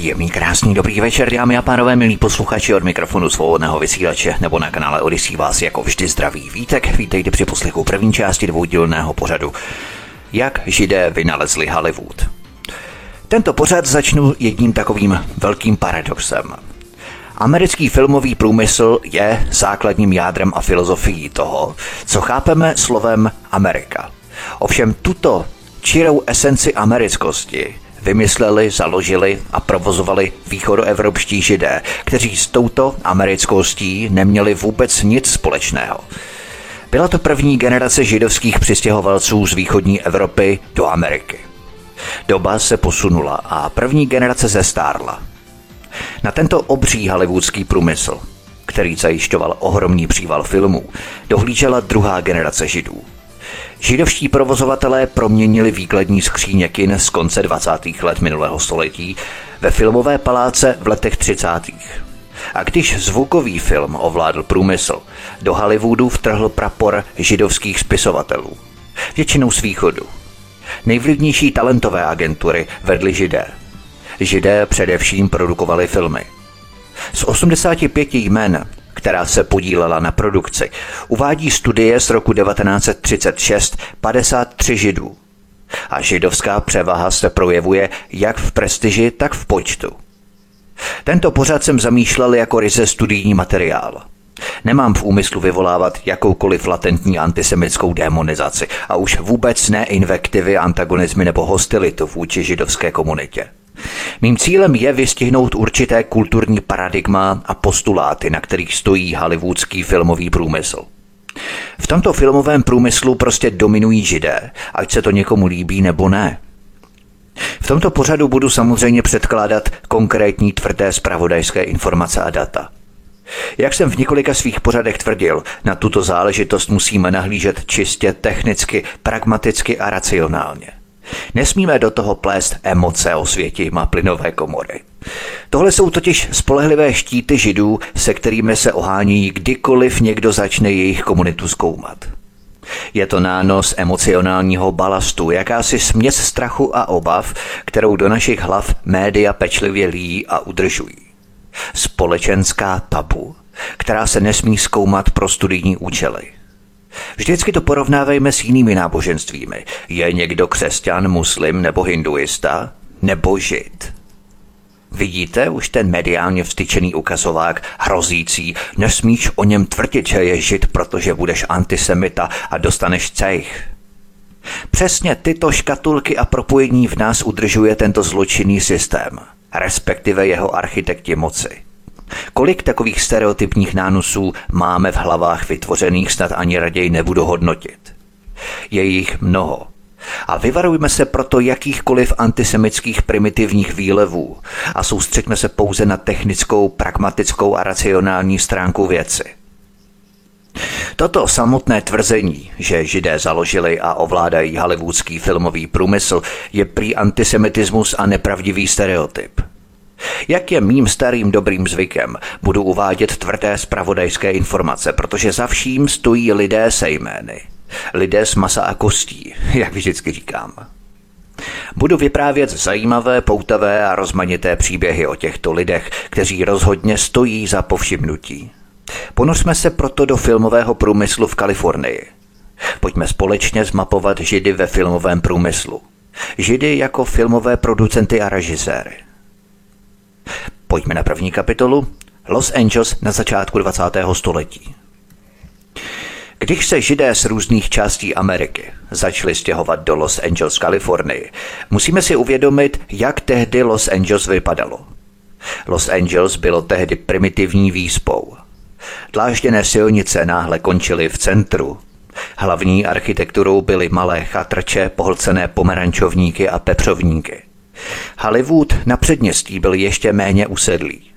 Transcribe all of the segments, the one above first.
Příjemný, krásný, dobrý večer, dámy a pánové, milí posluchači od mikrofonu svobodného vysílače nebo na kanále Odisí vás jako vždy zdraví vítek. Vítejte při poslechu první části dvoudílného pořadu. Jak židé vynalezli Hollywood. Tento pořad začnu jedním takovým velkým paradoxem. Americký filmový průmysl je základním jádrem a filozofií toho, co chápeme slovem Amerika. Ovšem tuto čirou esenci americkosti vymysleli, založili a provozovali východoevropští židé, kteří s touto americkostí neměli vůbec nic společného. Byla to první generace židovských přistěhovalců z východní Evropy do Ameriky. Doba se posunula a první generace zestárla. Na tento obří hollywoodský průmysl, který zajišťoval ohromný příval filmů, dohlížela druhá generace židů – Židovští provozovatelé proměnili výkladní skříně kin z konce 20. let minulého století ve filmové paláce v letech 30. A když zvukový film ovládl průmysl, do Hollywoodu vtrhl prapor židovských spisovatelů. Většinou z východu. Nejvlivnější talentové agentury vedly židé. Židé především produkovali filmy. Z 85 jmen která se podílela na produkci, uvádí studie z roku 1936 53 židů. A židovská převaha se projevuje jak v prestiži, tak v počtu. Tento pořad jsem zamýšlel jako ryze studijní materiál. Nemám v úmyslu vyvolávat jakoukoliv latentní antisemitskou demonizaci a už vůbec ne invektivy, antagonizmy nebo hostilitu vůči židovské komunitě. Mým cílem je vystihnout určité kulturní paradigma a postuláty, na kterých stojí hollywoodský filmový průmysl. V tomto filmovém průmyslu prostě dominují židé, ať se to někomu líbí nebo ne. V tomto pořadu budu samozřejmě předkládat konkrétní tvrdé zpravodajské informace a data. Jak jsem v několika svých pořadech tvrdil, na tuto záležitost musíme nahlížet čistě technicky, pragmaticky a racionálně. Nesmíme do toho plést emoce o světě má plynové komory. Tohle jsou totiž spolehlivé štíty židů, se kterými se ohání kdykoliv někdo začne jejich komunitu zkoumat. Je to nános emocionálního balastu, jakási směs strachu a obav, kterou do našich hlav média pečlivě líjí a udržují. Společenská tabu, která se nesmí zkoumat pro studijní účely – Vždycky to porovnávejme s jinými náboženstvími. Je někdo křesťan, muslim nebo hinduista? Nebo žid? Vidíte už ten mediálně vstyčený ukazovák hrozící, nesmíš o něm tvrdit, že je žid, protože budeš antisemita a dostaneš cejch. Přesně tyto škatulky a propojení v nás udržuje tento zločinný systém, respektive jeho architekti moci. Kolik takových stereotypních nánosů máme v hlavách vytvořených, snad ani raději nebudu hodnotit. Je jich mnoho. A vyvarujme se proto jakýchkoliv antisemických primitivních výlevů a soustřeďme se pouze na technickou, pragmatickou a racionální stránku věci. Toto samotné tvrzení, že židé založili a ovládají hollywoodský filmový průmysl, je prý antisemitismus a nepravdivý stereotyp – jak je mým starým dobrým zvykem, budu uvádět tvrdé spravodajské informace, protože za vším stojí lidé se jmény. Lidé z masa a kostí, jak vždycky říkám. Budu vyprávět zajímavé, poutavé a rozmanité příběhy o těchto lidech, kteří rozhodně stojí za povšimnutí. Ponořme se proto do filmového průmyslu v Kalifornii. Pojďme společně zmapovat židy ve filmovém průmyslu. Židy jako filmové producenty a režiséry. Pojďme na první kapitolu. Los Angeles na začátku 20. století. Když se židé z různých částí Ameriky začali stěhovat do Los Angeles, Kalifornii, musíme si uvědomit, jak tehdy Los Angeles vypadalo. Los Angeles bylo tehdy primitivní výspou. Dlážděné silnice náhle končily v centru. Hlavní architekturou byly malé chatrče, pohlcené pomerančovníky a pepřovníky – Hollywood na předměstí byl ještě méně usedlý.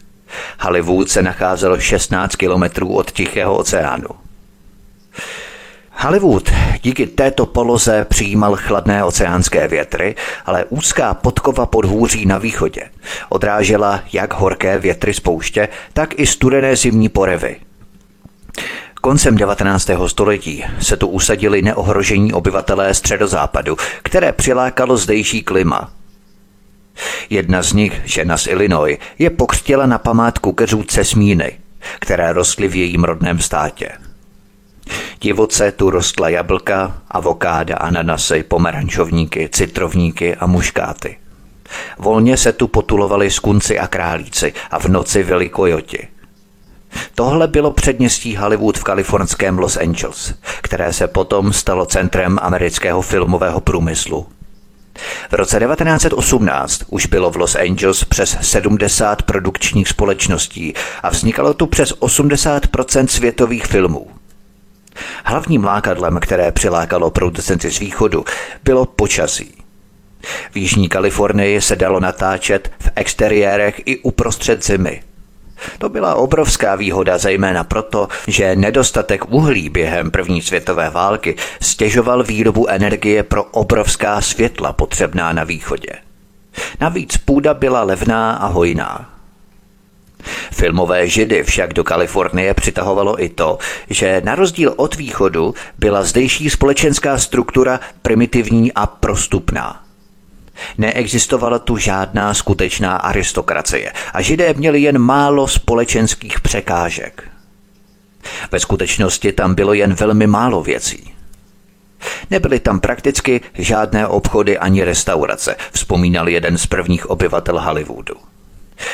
Hollywood se nacházel 16 kilometrů od Tichého oceánu. Hollywood díky této poloze přijímal chladné oceánské větry, ale úzká podkova podhůří na východě odrážela jak horké větry z pouště, tak i studené zimní porevy. Koncem 19. století se tu usadili neohrožení obyvatelé středozápadu, které přilákalo zdejší klima. Jedna z nich, žena z Illinois, je pokřtěla na památku keřůce smíny, které rostly v jejím rodném státě. Divoce tu rostla jablka, avokáda, ananasy, pomerančovníky, citrovníky a muškáty. Volně se tu potulovali skunci a králíci a v noci vyli kojoti. Tohle bylo předměstí Hollywood v kalifornském Los Angeles, které se potom stalo centrem amerického filmového průmyslu. V roce 1918 už bylo v Los Angeles přes 70 produkčních společností a vznikalo tu přes 80% světových filmů. Hlavním lákadlem, které přilákalo producenty z východu, bylo počasí. V Jižní Kalifornii se dalo natáčet v exteriérech i uprostřed zimy. To byla obrovská výhoda zejména proto, že nedostatek uhlí během první světové války stěžoval výrobu energie pro obrovská světla potřebná na východě. Navíc půda byla levná a hojná. Filmové židy však do Kalifornie přitahovalo i to, že na rozdíl od východu byla zdejší společenská struktura primitivní a prostupná. Neexistovala tu žádná skutečná aristokracie a židé měli jen málo společenských překážek. Ve skutečnosti tam bylo jen velmi málo věcí. Nebyly tam prakticky žádné obchody ani restaurace, vzpomínal jeden z prvních obyvatel Hollywoodu.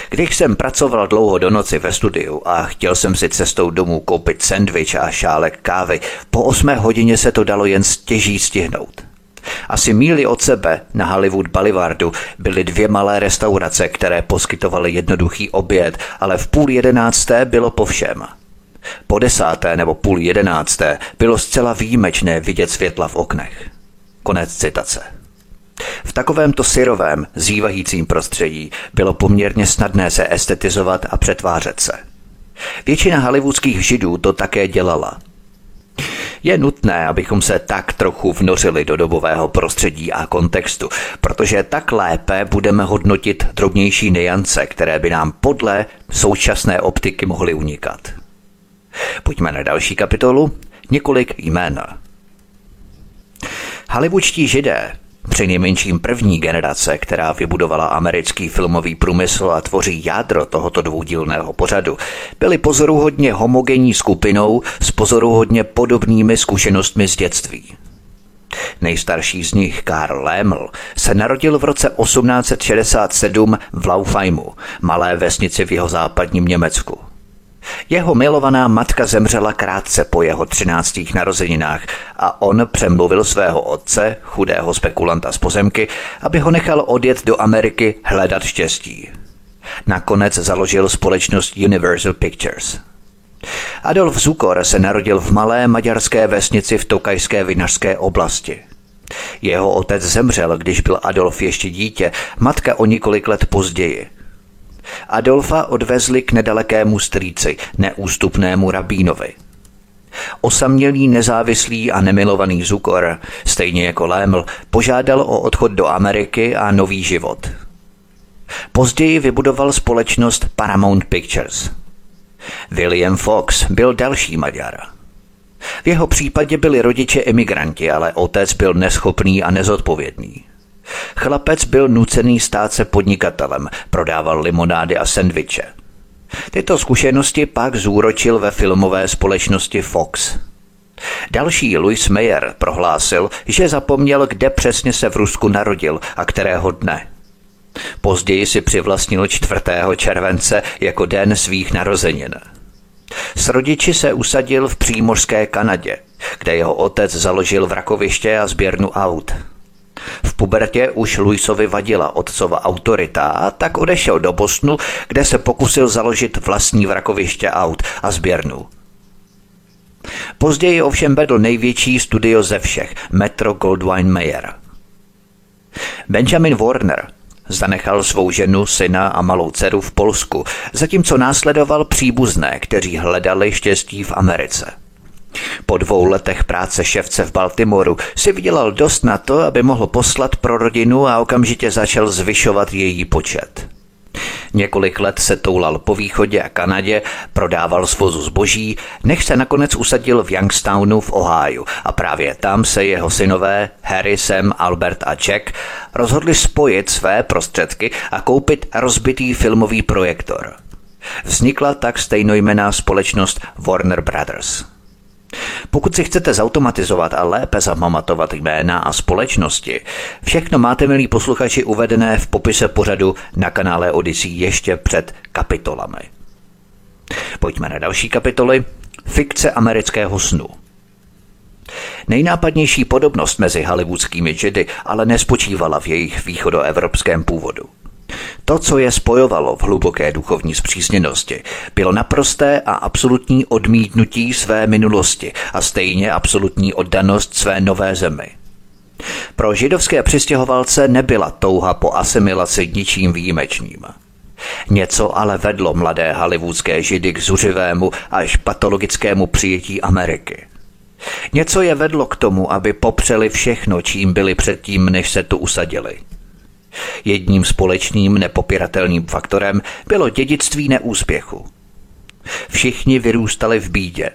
Když jsem pracoval dlouho do noci ve studiu a chtěl jsem si cestou domů koupit sendvič a šálek kávy, po osmé hodině se to dalo jen stěží stihnout. Asi míli od sebe na Hollywood Boulevardu byly dvě malé restaurace, které poskytovaly jednoduchý oběd, ale v půl jedenácté bylo po všem. Po desáté nebo půl jedenácté bylo zcela výjimečné vidět světla v oknech. Konec citace. V takovémto syrovém, zývajícím prostředí bylo poměrně snadné se estetizovat a přetvářet se. Většina hollywoodských židů to také dělala. Je nutné, abychom se tak trochu vnořili do dobového prostředí a kontextu, protože tak lépe budeme hodnotit drobnější niance, které by nám podle současné optiky mohly unikat. Pojďme na další kapitolu. Několik jmén. Hollywoodští židé při nejmenším první generace, která vybudovala americký filmový průmysl a tvoří jádro tohoto dvoudílného pořadu, byli pozoruhodně homogenní skupinou s pozoruhodně podobnými zkušenostmi z dětství. Nejstarší z nich, Karl Leml, se narodil v roce 1867 v Laufheimu, malé vesnici v jeho západním Německu. Jeho milovaná matka zemřela krátce po jeho třináctých narozeninách a on přemluvil svého otce, chudého spekulanta z pozemky, aby ho nechal odjet do Ameriky hledat štěstí. Nakonec založil společnost Universal Pictures. Adolf Zukor se narodil v malé maďarské vesnici v Tokajské vinařské oblasti. Jeho otec zemřel, když byl Adolf ještě dítě, matka o několik let později – Adolfa odvezli k nedalekému strýci, neústupnému rabínovi. Osamělý, nezávislý a nemilovaný Zukor, stejně jako Léml, požádal o odchod do Ameriky a nový život. Později vybudoval společnost Paramount Pictures. William Fox byl další Maďar. V jeho případě byli rodiče emigranti, ale otec byl neschopný a nezodpovědný. Chlapec byl nucený stát se podnikatelem, prodával limonády a sendviče. Tyto zkušenosti pak zúročil ve filmové společnosti Fox. Další Louis Mayer prohlásil, že zapomněl, kde přesně se v Rusku narodil a kterého dne. Později si přivlastnil 4. července jako den svých narozenin. S rodiči se usadil v přímořské Kanadě, kde jeho otec založil vrakoviště a sběrnu aut. V pubertě už Luisovi vadila otcova autorita tak odešel do Bostonu, kde se pokusil založit vlastní vrakoviště aut a sběrnu. Později ovšem vedl největší studio ze všech, Metro Goldwyn Mayer. Benjamin Warner zanechal svou ženu, syna a malou dceru v Polsku, zatímco následoval příbuzné, kteří hledali štěstí v Americe. Po dvou letech práce ševce v Baltimoru si vydělal dost na to, aby mohl poslat pro rodinu a okamžitě začal zvyšovat její počet. Několik let se toulal po východě a Kanadě, prodával svozu zboží, než se nakonec usadil v Youngstownu v Ohio a právě tam se jeho synové Harry, Sam, Albert a Jack rozhodli spojit své prostředky a koupit rozbitý filmový projektor. Vznikla tak stejnojmená společnost Warner Brothers. Pokud si chcete zautomatizovat a lépe zapamatovat jména a společnosti, všechno máte, milí posluchači, uvedené v popise pořadu na kanále Odyssey ještě před kapitolami. Pojďme na další kapitoly. Fikce amerického snu. Nejnápadnější podobnost mezi hollywoodskými Jedi ale nespočívala v jejich východoevropském původu. To, co je spojovalo v hluboké duchovní zpřísněnosti, bylo naprosté a absolutní odmítnutí své minulosti a stejně absolutní oddanost své nové zemi. Pro židovské přistěhovalce nebyla touha po asimilaci ničím výjimečným. Něco ale vedlo mladé hollywoodské židy k zuřivému až patologickému přijetí Ameriky. Něco je vedlo k tomu, aby popřeli všechno, čím byli předtím, než se tu usadili – Jedním společným nepopiratelným faktorem bylo dědictví neúspěchu. Všichni vyrůstali v bídě.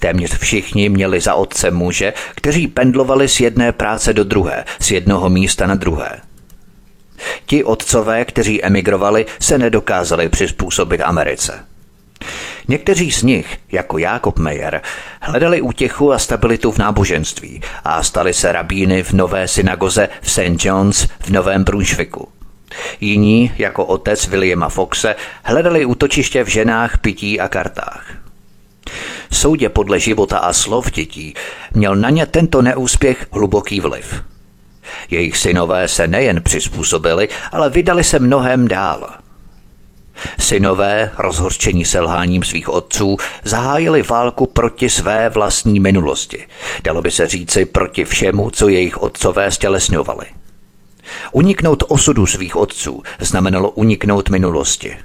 Téměř všichni měli za otce muže, kteří pendlovali z jedné práce do druhé, z jednoho místa na druhé. Ti otcové, kteří emigrovali, se nedokázali přizpůsobit Americe. Někteří z nich, jako Jakob Meyer, hledali útěchu a stabilitu v náboženství a stali se rabíny v nové synagoze v St. John's v Novém Brunswicku. Jiní, jako otec Williama Foxe, hledali útočiště v ženách, pití a kartách. Soudě podle života a slov dětí měl na ně tento neúspěch hluboký vliv. Jejich synové se nejen přizpůsobili, ale vydali se mnohem dál – Synové, rozhorčení selháním svých otců, zahájili válku proti své vlastní minulosti. Dalo by se říci proti všemu, co jejich otcové stělesňovali. Uniknout osudu svých otců znamenalo uniknout minulosti.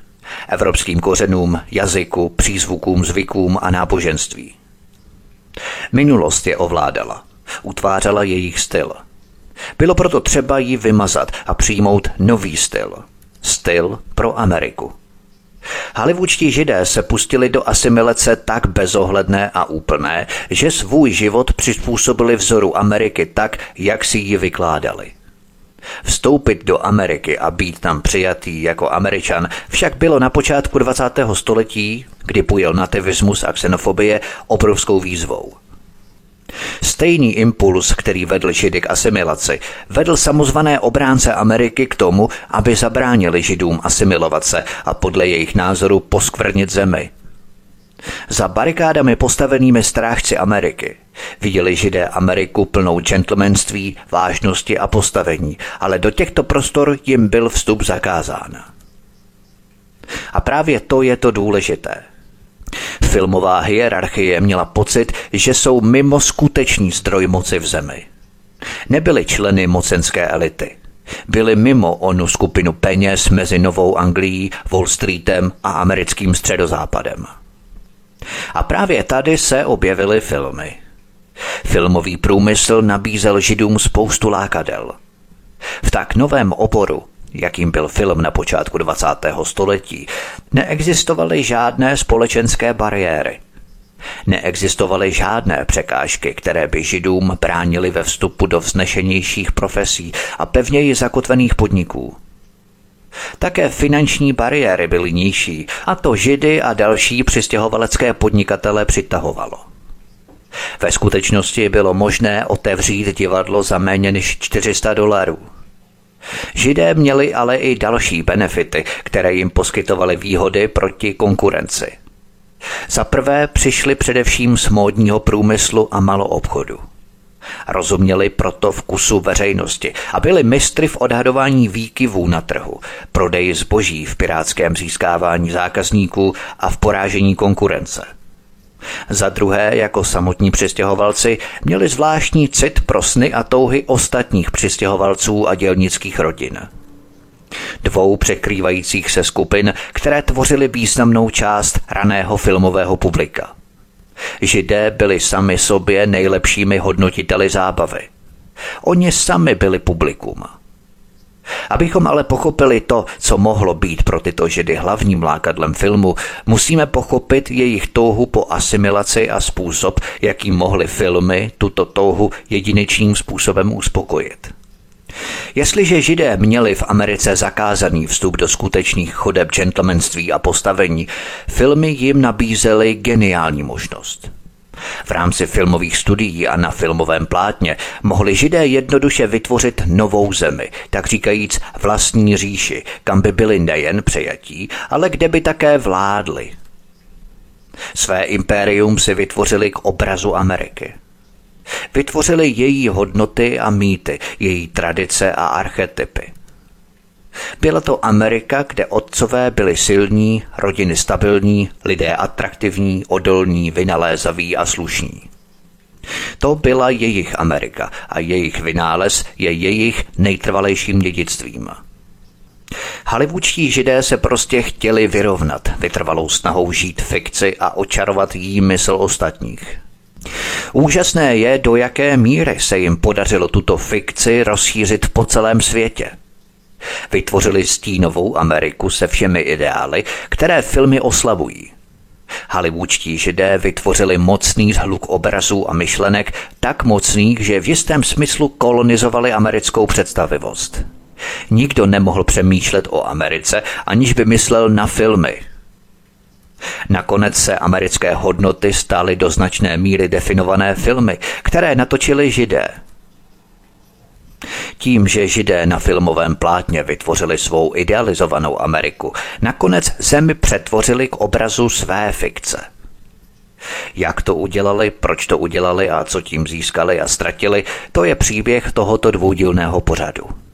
Evropským kořenům, jazyku, přízvukům, zvykům a náboženství. Minulost je ovládala. Utvářela jejich styl. Bylo proto třeba ji vymazat a přijmout nový styl. Styl pro Ameriku. Hollywoodští židé se pustili do asimilace tak bezohledné a úplné, že svůj život přizpůsobili vzoru Ameriky tak, jak si ji vykládali. Vstoupit do Ameriky a být tam přijatý jako Američan však bylo na počátku 20. století, kdy pojel nativismus a xenofobie, obrovskou výzvou – Stejný impuls, který vedl Židy k asimilaci, vedl samozvané obránce Ameriky k tomu, aby zabránili Židům asimilovat se a podle jejich názoru poskvrnit zemi. Za barikádami postavenými strážci Ameriky viděli Židé Ameriku plnou gentlemanství, vážnosti a postavení, ale do těchto prostor jim byl vstup zakázán. A právě to je to důležité – Filmová hierarchie měla pocit, že jsou mimo skutečný zdroj moci v zemi. Nebyli členy mocenské elity. Byli mimo onu skupinu peněz mezi Novou Anglií, Wall Streetem a americkým středozápadem. A právě tady se objevily filmy. Filmový průmysl nabízel židům spoustu lákadel. V tak novém oboru jakým byl film na počátku 20. století, neexistovaly žádné společenské bariéry. Neexistovaly žádné překážky, které by židům bránily ve vstupu do vznešenějších profesí a pevněji zakotvených podniků. Také finanční bariéry byly nižší a to židy a další přistěhovalecké podnikatele přitahovalo. Ve skutečnosti bylo možné otevřít divadlo za méně než 400 dolarů – Židé měli ale i další benefity, které jim poskytovaly výhody proti konkurenci. Za prvé přišli především z módního průmyslu a maloobchodu. Rozuměli proto vkusu veřejnosti a byli mistry v odhadování výkyvů na trhu, prodeji zboží v pirátském získávání zákazníků a v porážení konkurence – za druhé, jako samotní přistěhovalci, měli zvláštní cit pro sny a touhy ostatních přistěhovalců a dělnických rodin. Dvou překrývajících se skupin, které tvořily významnou část raného filmového publika. Židé byli sami sobě nejlepšími hodnotiteli zábavy. Oni sami byli publikum. Abychom ale pochopili to, co mohlo být pro tyto židy hlavním lákadlem filmu, musíme pochopit jejich touhu po asimilaci a způsob, jakým mohly filmy tuto touhu jedinečným způsobem uspokojit. Jestliže židé měli v Americe zakázaný vstup do skutečných chodeb gentlemanství a postavení, filmy jim nabízely geniální možnost. V rámci filmových studií a na filmovém plátně mohli židé jednoduše vytvořit novou zemi, tak říkajíc vlastní říši, kam by byli nejen přejatí, ale kde by také vládli. Své impérium si vytvořili k obrazu Ameriky. Vytvořili její hodnoty a mýty, její tradice a archetypy. Byla to Amerika, kde otcové byli silní, rodiny stabilní, lidé atraktivní, odolní, vynalézaví a slušní. To byla jejich Amerika a jejich vynález je jejich nejtrvalejším dědictvím. Hollywoodští židé se prostě chtěli vyrovnat vytrvalou snahou žít fikci a očarovat jí mysl ostatních. Úžasné je, do jaké míry se jim podařilo tuto fikci rozšířit po celém světě – Vytvořili stínovou Ameriku se všemi ideály, které filmy oslavují. Hollywoodští židé vytvořili mocný zhluk obrazů a myšlenek, tak mocných, že v jistém smyslu kolonizovali americkou představivost. Nikdo nemohl přemýšlet o Americe, aniž by myslel na filmy. Nakonec se americké hodnoty staly do značné míry definované filmy, které natočili židé – tím, že židé na filmovém plátně vytvořili svou idealizovanou Ameriku, nakonec zemi přetvořili k obrazu své fikce. Jak to udělali, proč to udělali a co tím získali a ztratili, to je příběh tohoto dvoudílného pořadu.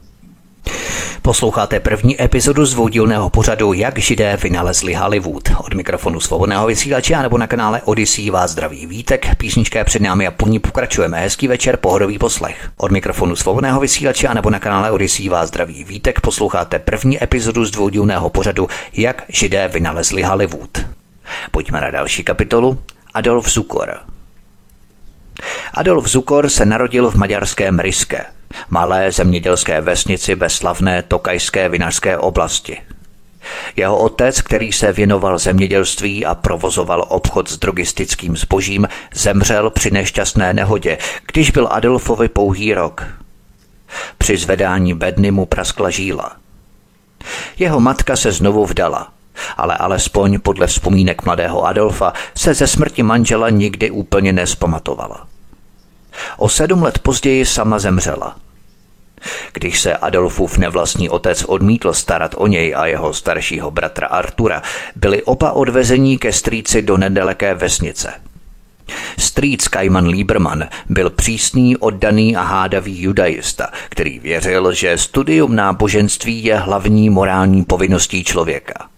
Posloucháte první epizodu zvodilného pořadu Jak židé vynalezli Hollywood. Od mikrofonu svobodného vysílače nebo na kanále Odyssey vás zdraví vítek, písnička je před námi a po ní pokračujeme. Hezký večer, pohodový poslech. Od mikrofonu svobodného vysílače nebo na kanále Odyssey vás zdraví vítek, posloucháte první epizodu z dvoudílného pořadu Jak židé vynalezli Hollywood. Pojďme na další kapitolu. Adolf Zukor. Adolf Zukor se narodil v maďarském Ryske, malé zemědělské vesnici ve slavné tokajské vinařské oblasti. Jeho otec, který se věnoval zemědělství a provozoval obchod s drogistickým zbožím, zemřel při nešťastné nehodě, když byl Adolfovi pouhý rok. Při zvedání bedny mu praskla žíla. Jeho matka se znovu vdala, ale alespoň podle vzpomínek mladého Adolfa se ze smrti manžela nikdy úplně nespamatovala. O sedm let později sama zemřela. Když se Adolfův nevlastní otec odmítl starat o něj a jeho staršího bratra Artura, byli oba odvezení ke strýci do nedaleké vesnice. Strýc Kajman Lieberman byl přísný, oddaný a hádavý judaista, který věřil, že studium náboženství je hlavní morální povinností člověka.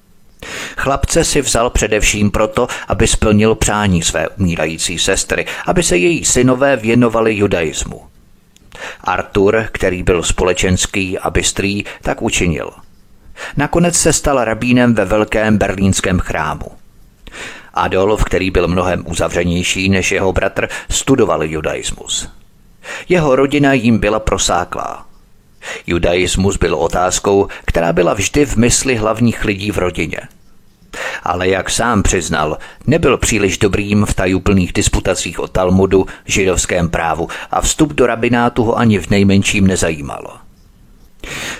Chlapce si vzal především proto, aby splnil přání své umírající sestry, aby se její synové věnovali judaismu. Artur, který byl společenský a bystrý, tak učinil. Nakonec se stal rabínem ve velkém berlínském chrámu. Adolf, který byl mnohem uzavřenější než jeho bratr, studoval judaismus. Jeho rodina jim byla prosáklá. Judaismus byl otázkou, která byla vždy v mysli hlavních lidí v rodině – ale jak sám přiznal, nebyl příliš dobrým v tajuplných disputacích o Talmudu, židovském právu a vstup do rabinátu ho ani v nejmenším nezajímalo.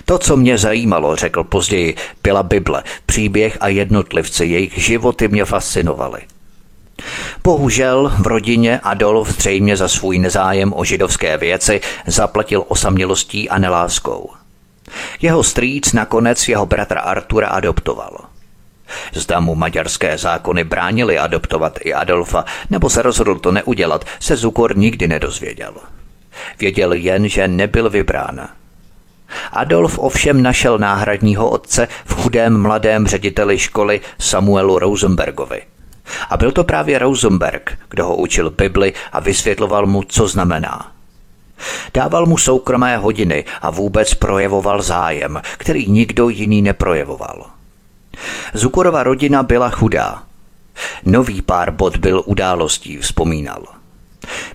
To, co mě zajímalo, řekl později, byla Bible, příběh a jednotlivci, jejich životy mě fascinovaly. Bohužel v rodině Adolf zřejmě za svůj nezájem o židovské věci zaplatil osamělostí a neláskou. Jeho strýc nakonec jeho bratra Artura adoptoval – Zda mu maďarské zákony bránili adoptovat i Adolfa, nebo se rozhodl to neudělat, se Zukor nikdy nedozvěděl. Věděl jen, že nebyl vybrán. Adolf ovšem našel náhradního otce v chudém mladém řediteli školy Samuelu Rosenbergovi. A byl to právě Rosenberg, kdo ho učil Bibli a vysvětloval mu, co znamená. Dával mu soukromé hodiny a vůbec projevoval zájem, který nikdo jiný neprojevoval. Zukorova rodina byla chudá. Nový pár bod byl událostí, vzpomínal.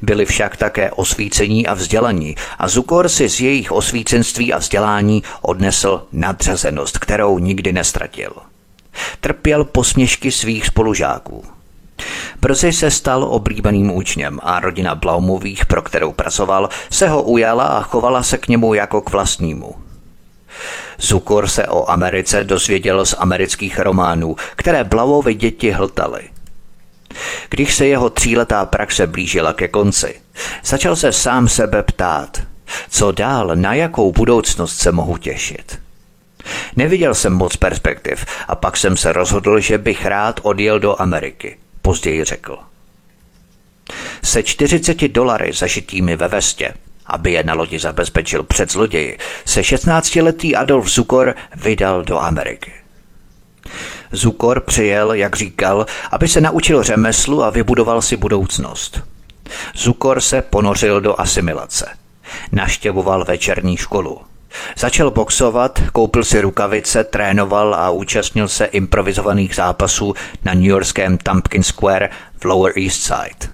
Byli však také osvícení a vzdělaní a Zukor si z jejich osvícenství a vzdělání odnesl nadřazenost, kterou nikdy nestratil. Trpěl posměšky svých spolužáků. Brzy se stal oblíbeným učněm a rodina Blaumových, pro kterou pracoval, se ho ujala a chovala se k němu jako k vlastnímu. Zukor se o Americe dozvěděl z amerických románů, které Blauovi děti hltaly. Když se jeho tříletá praxe blížila ke konci, začal se sám sebe ptát, co dál, na jakou budoucnost se mohu těšit. Neviděl jsem moc perspektiv a pak jsem se rozhodl, že bych rád odjel do Ameriky, později řekl. Se 40 dolary zašitými ve vestě, aby je na lodi zabezpečil před zloději, se 16-letý Adolf Zukor vydal do Ameriky. Zukor přijel, jak říkal, aby se naučil řemeslu a vybudoval si budoucnost. Zukor se ponořil do asimilace. Naštěvoval večerní školu. Začal boxovat, koupil si rukavice, trénoval a účastnil se improvizovaných zápasů na New Yorkském Tompkins Square v Lower East Side.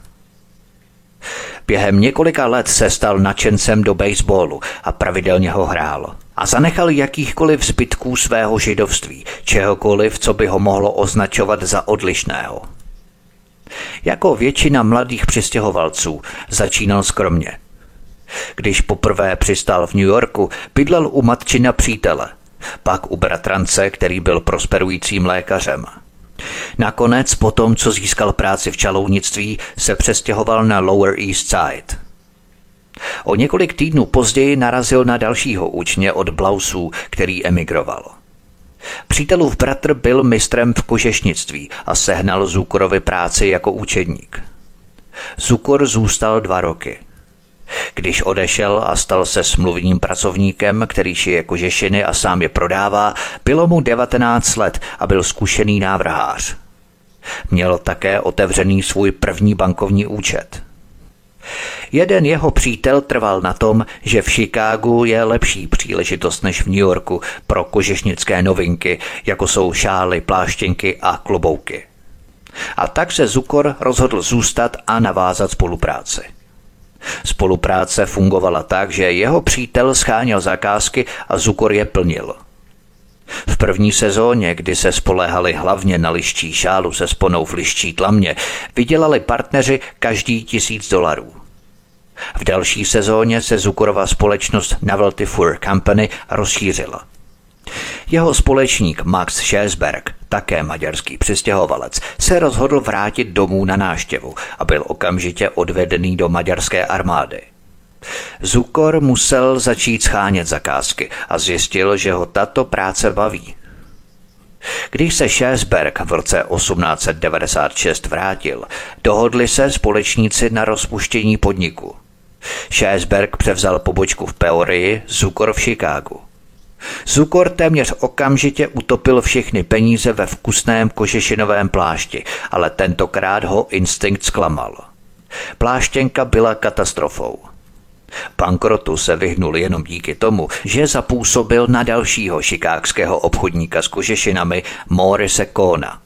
Během několika let se stal nadšencem do baseballu a pravidelně ho hrál. A zanechal jakýchkoliv zbytků svého židovství, čehokoliv, co by ho mohlo označovat za odlišného. Jako většina mladých přistěhovalců začínal skromně. Když poprvé přistál v New Yorku, bydlel u matčina přítele, pak u bratrance, který byl prosperujícím lékařem – Nakonec, po tom, co získal práci v čalounictví, se přestěhoval na Lower East Side. O několik týdnů později narazil na dalšího učně od Blausů, který emigroval. Přítelův bratr byl mistrem v kožešnictví a sehnal Zukorovi práci jako učedník. Zukor zůstal dva roky – když odešel a stal se smluvním pracovníkem, který šije kožešiny a sám je prodává, bylo mu 19 let a byl zkušený návrhář. Měl také otevřený svůj první bankovní účet. Jeden jeho přítel trval na tom, že v Chicagu je lepší příležitost než v New Yorku pro kožešnické novinky, jako jsou šály, pláštěnky a klobouky. A tak se Zukor rozhodl zůstat a navázat spolupráci. Spolupráce fungovala tak, že jeho přítel scháněl zakázky a Zukor je plnil. V první sezóně, kdy se spoléhali hlavně na liští šálu se sponou v liští tlamě, vydělali partneři každý tisíc dolarů. V další sezóně se Zukorova společnost Novelty Fur Company rozšířila. Jeho společník Max Schesberg, také maďarský přistěhovalec, se rozhodl vrátit domů na náštěvu a byl okamžitě odvedený do maďarské armády. Zukor musel začít schánět zakázky a zjistil, že ho tato práce baví. Když se Schesberg v roce 1896 vrátil, dohodli se společníci na rozpuštění podniku. Schesberg převzal pobočku v Peorii, Zukor v Chicagu. Zukor téměř okamžitě utopil všechny peníze ve vkusném kožešinovém plášti, ale tentokrát ho instinkt zklamal. Pláštěnka byla katastrofou. Bankrotu se vyhnul jenom díky tomu, že zapůsobil na dalšího šikákského obchodníka s kožešinami Morise Kona.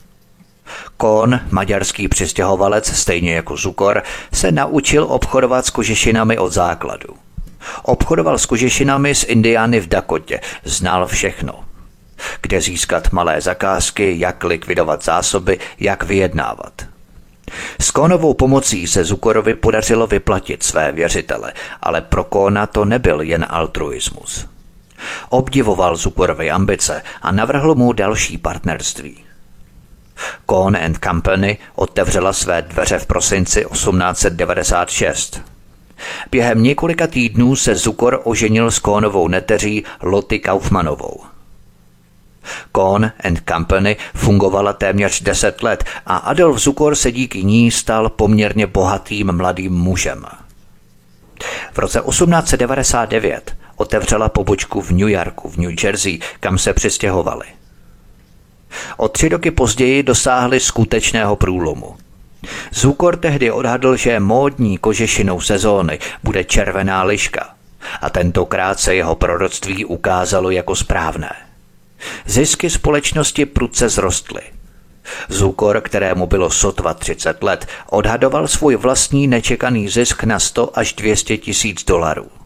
Kón, maďarský přistěhovalec, stejně jako Zukor, se naučil obchodovat s kožešinami od základu. Obchodoval s kožešinami z Indiány v Dakotě, znal všechno. Kde získat malé zakázky, jak likvidovat zásoby, jak vyjednávat. S Kónovou pomocí se Zukorovi podařilo vyplatit své věřitele, ale pro Kóna to nebyl jen altruismus. Obdivoval Zukorovy ambice a navrhl mu další partnerství. Cohn and Company otevřela své dveře v prosinci 1896. Během několika týdnů se Zukor oženil s Kónovou neteří Loty Kaufmanovou. Kohn and Company fungovala téměř deset let a Adolf Zukor se díky ní stal poměrně bohatým mladým mužem. V roce 1899 otevřela pobočku v New Yorku, v New Jersey, kam se přistěhovali. O tři roky později dosáhli skutečného průlomu – Zukor tehdy odhadl, že módní kožešinou sezóny bude červená liška a tentokrát se jeho proroctví ukázalo jako správné. Zisky společnosti prudce zrostly. Zukor, kterému bylo sotva 30 let, odhadoval svůj vlastní nečekaný zisk na 100 až 200 tisíc dolarů.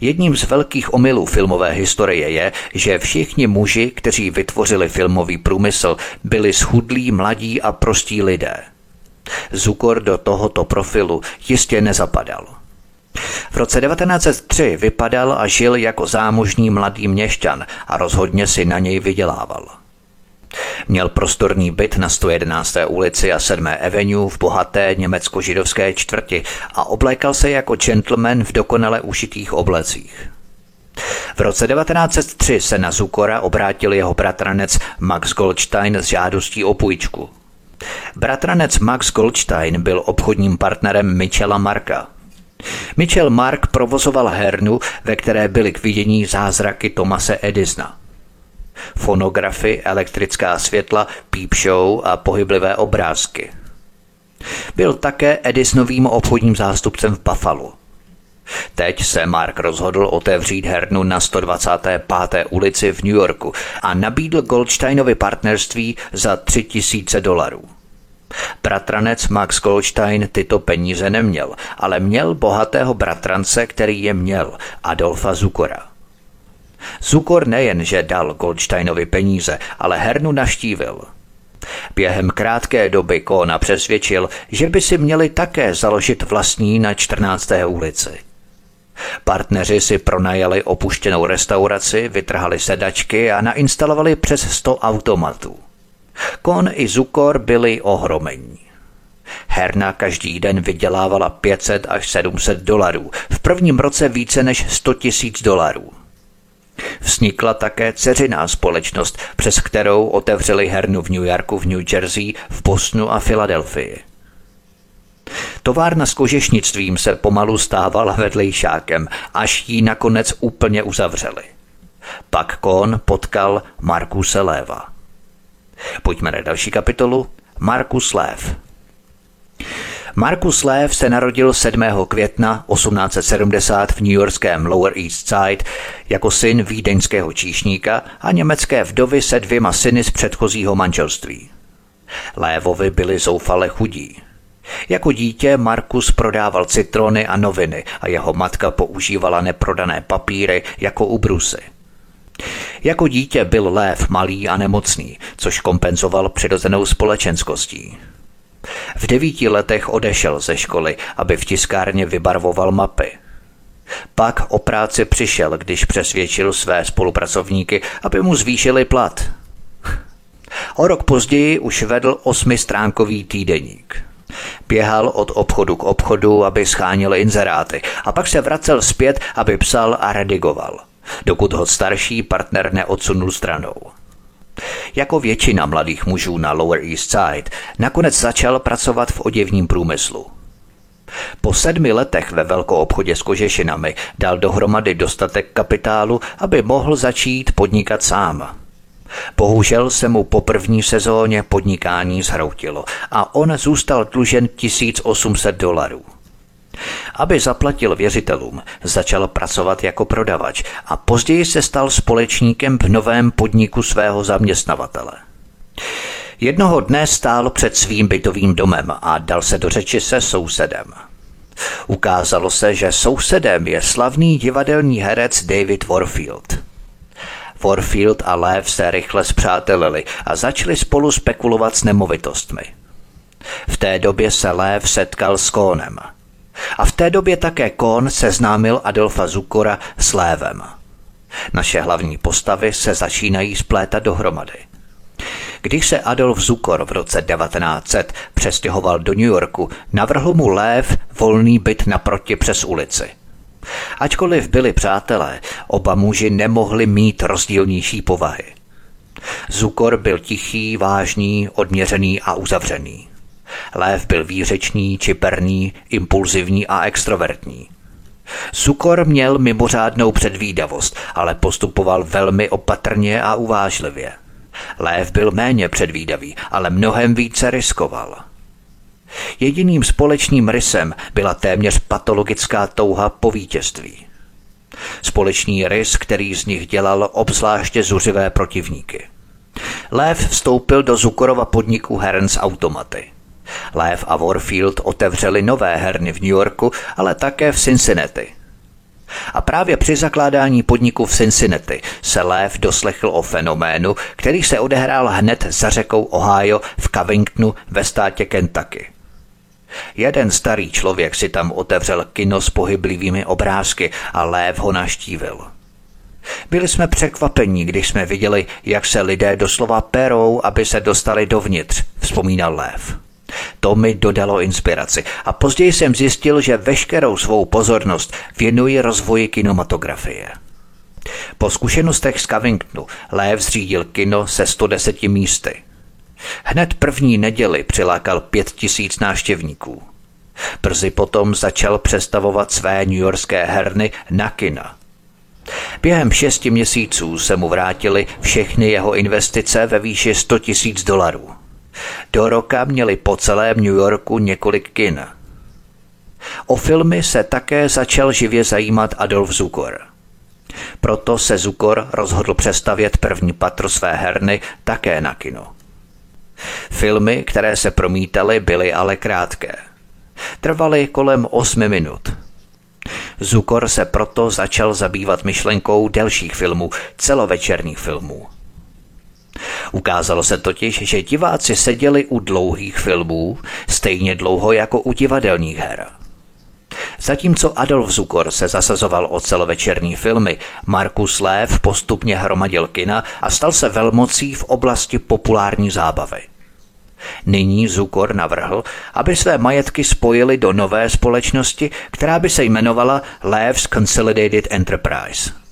Jedním z velkých omylů filmové historie je, že všichni muži, kteří vytvořili filmový průmysl, byli schudlí, mladí a prostí lidé. Zukor do tohoto profilu jistě nezapadal. V roce 1903 vypadal a žil jako zámožný mladý měšťan a rozhodně si na něj vydělával. Měl prostorný byt na 111. ulici a 7. Avenue v bohaté německo-židovské čtvrti a oblékal se jako gentleman v dokonale ušitých oblecích. V roce 1903 se na Zukora obrátil jeho bratranec Max Goldstein s žádostí o půjčku. Bratranec Max Goldstein byl obchodním partnerem Michela Marka. Michel Mark provozoval hernu, ve které byly k vidění zázraky Tomase Edisona – fonografy, elektrická světla, peep show a pohyblivé obrázky. Byl také Edisonovým obchodním zástupcem v Buffalo. Teď se Mark rozhodl otevřít hernu na 125. ulici v New Yorku a nabídl Goldsteinovi partnerství za 3000 dolarů. Bratranec Max Goldstein tyto peníze neměl, ale měl bohatého bratrance, který je měl, Adolfa Zukora. Zukor nejen, že dal Goldsteinovi peníze, ale hernu naštívil. Během krátké doby Kona přesvědčil, že by si měli také založit vlastní na 14. ulici. Partneři si pronajali opuštěnou restauraci, vytrhali sedačky a nainstalovali přes 100 automatů. Kon i Zukor byli ohromení. Herna každý den vydělávala 500 až 700 dolarů, v prvním roce více než 100 tisíc dolarů. Vznikla také ceřiná společnost, přes kterou otevřeli hernu v New Yorku, v New Jersey, v Bosnu a Filadelfii. Továrna s kožešnictvím se pomalu stávala vedlejšákem, až ji nakonec úplně uzavřeli. Pak Kohn potkal Markuse Léva. Pojďme na další kapitolu. Markus Lév. Markus Lev se narodil 7. května 1870 v New Yorkském Lower East Side jako syn vídeňského číšníka a německé vdovy se dvěma syny z předchozího manželství. Lévovi byli zoufale chudí. Jako dítě Markus prodával citrony a noviny a jeho matka používala neprodané papíry jako ubrusy. Jako dítě byl Lév malý a nemocný, což kompenzoval přirozenou společenskostí. V devíti letech odešel ze školy, aby v tiskárně vybarvoval mapy. Pak o práci přišel, když přesvědčil své spolupracovníky, aby mu zvýšili plat. O rok později už vedl osmistránkový týdeník. Běhal od obchodu k obchodu, aby schánil inzeráty a pak se vracel zpět, aby psal a redigoval, dokud ho starší partner neodsunul stranou. Jako většina mladých mužů na Lower East Side nakonec začal pracovat v oděvním průmyslu. Po sedmi letech ve velkou obchodě s kožešinami dal dohromady dostatek kapitálu, aby mohl začít podnikat sám. Bohužel se mu po první sezóně podnikání zhroutilo a on zůstal dlužen 1800 dolarů. Aby zaplatil věřitelům, začal pracovat jako prodavač a později se stal společníkem v novém podniku svého zaměstnavatele. Jednoho dne stál před svým bytovým domem a dal se do řeči se sousedem. Ukázalo se, že sousedem je slavný divadelní herec David Warfield. Warfield a Lev se rychle zpřátelili a začali spolu spekulovat s nemovitostmi. V té době se Lev setkal s Kónem – a v té době také Kohn seznámil Adolfa Zukora s Lévem. Naše hlavní postavy se začínají splétat dohromady. Když se Adolf Zukor v roce 1900 přestěhoval do New Yorku, navrhl mu Lév volný byt naproti přes ulici. Ačkoliv byli přátelé, oba muži nemohli mít rozdílnější povahy. Zukor byl tichý, vážný, odměřený a uzavřený. Lév byl výřečný, čiperný, impulzivní a extrovertní. Sukor měl mimořádnou předvídavost, ale postupoval velmi opatrně a uvážlivě. Lév byl méně předvídavý, ale mnohem více riskoval. Jediným společným rysem byla téměř patologická touha po vítězství. Společný rys, který z nich dělal obzvláště zuřivé protivníky – Lev vstoupil do Zukorova podniku Herns Automaty. Lev a Warfield otevřeli nové herny v New Yorku, ale také v Cincinnati. A právě při zakládání podniku v Cincinnati se Lev doslechl o fenoménu, který se odehrál hned za řekou Ohio v Covingtonu ve státě Kentucky. Jeden starý člověk si tam otevřel kino s pohyblivými obrázky a Lév ho naštívil. Byli jsme překvapení, když jsme viděli, jak se lidé doslova perou, aby se dostali dovnitř, vzpomínal Lév. To mi dodalo inspiraci a později jsem zjistil, že veškerou svou pozornost věnuji rozvoji kinematografie. Po zkušenostech z Covingtonu Lév zřídil kino se 110 místy. Hned první neděli přilákal pět tisíc návštěvníků. Brzy potom začal přestavovat své newyorské herny na kina. Během šesti měsíců se mu vrátily všechny jeho investice ve výši 100 tisíc dolarů. Do roka měli po celém New Yorku několik kin. O filmy se také začal živě zajímat Adolf Zukor. Proto se Zukor rozhodl přestavět první patro své herny také na kino. Filmy, které se promítaly, byly ale krátké. Trvaly kolem 8 minut. Zukor se proto začal zabývat myšlenkou delších filmů, celovečerních filmů. Ukázalo se totiž, že diváci seděli u dlouhých filmů stejně dlouho jako u divadelních her. Zatímco Adolf Zukor se zasazoval o celovečerní filmy, Markus Lév postupně hromadil kina a stal se velmocí v oblasti populární zábavy. Nyní Zukor navrhl, aby své majetky spojili do nové společnosti, která by se jmenovala Lév's Consolidated Enterprise.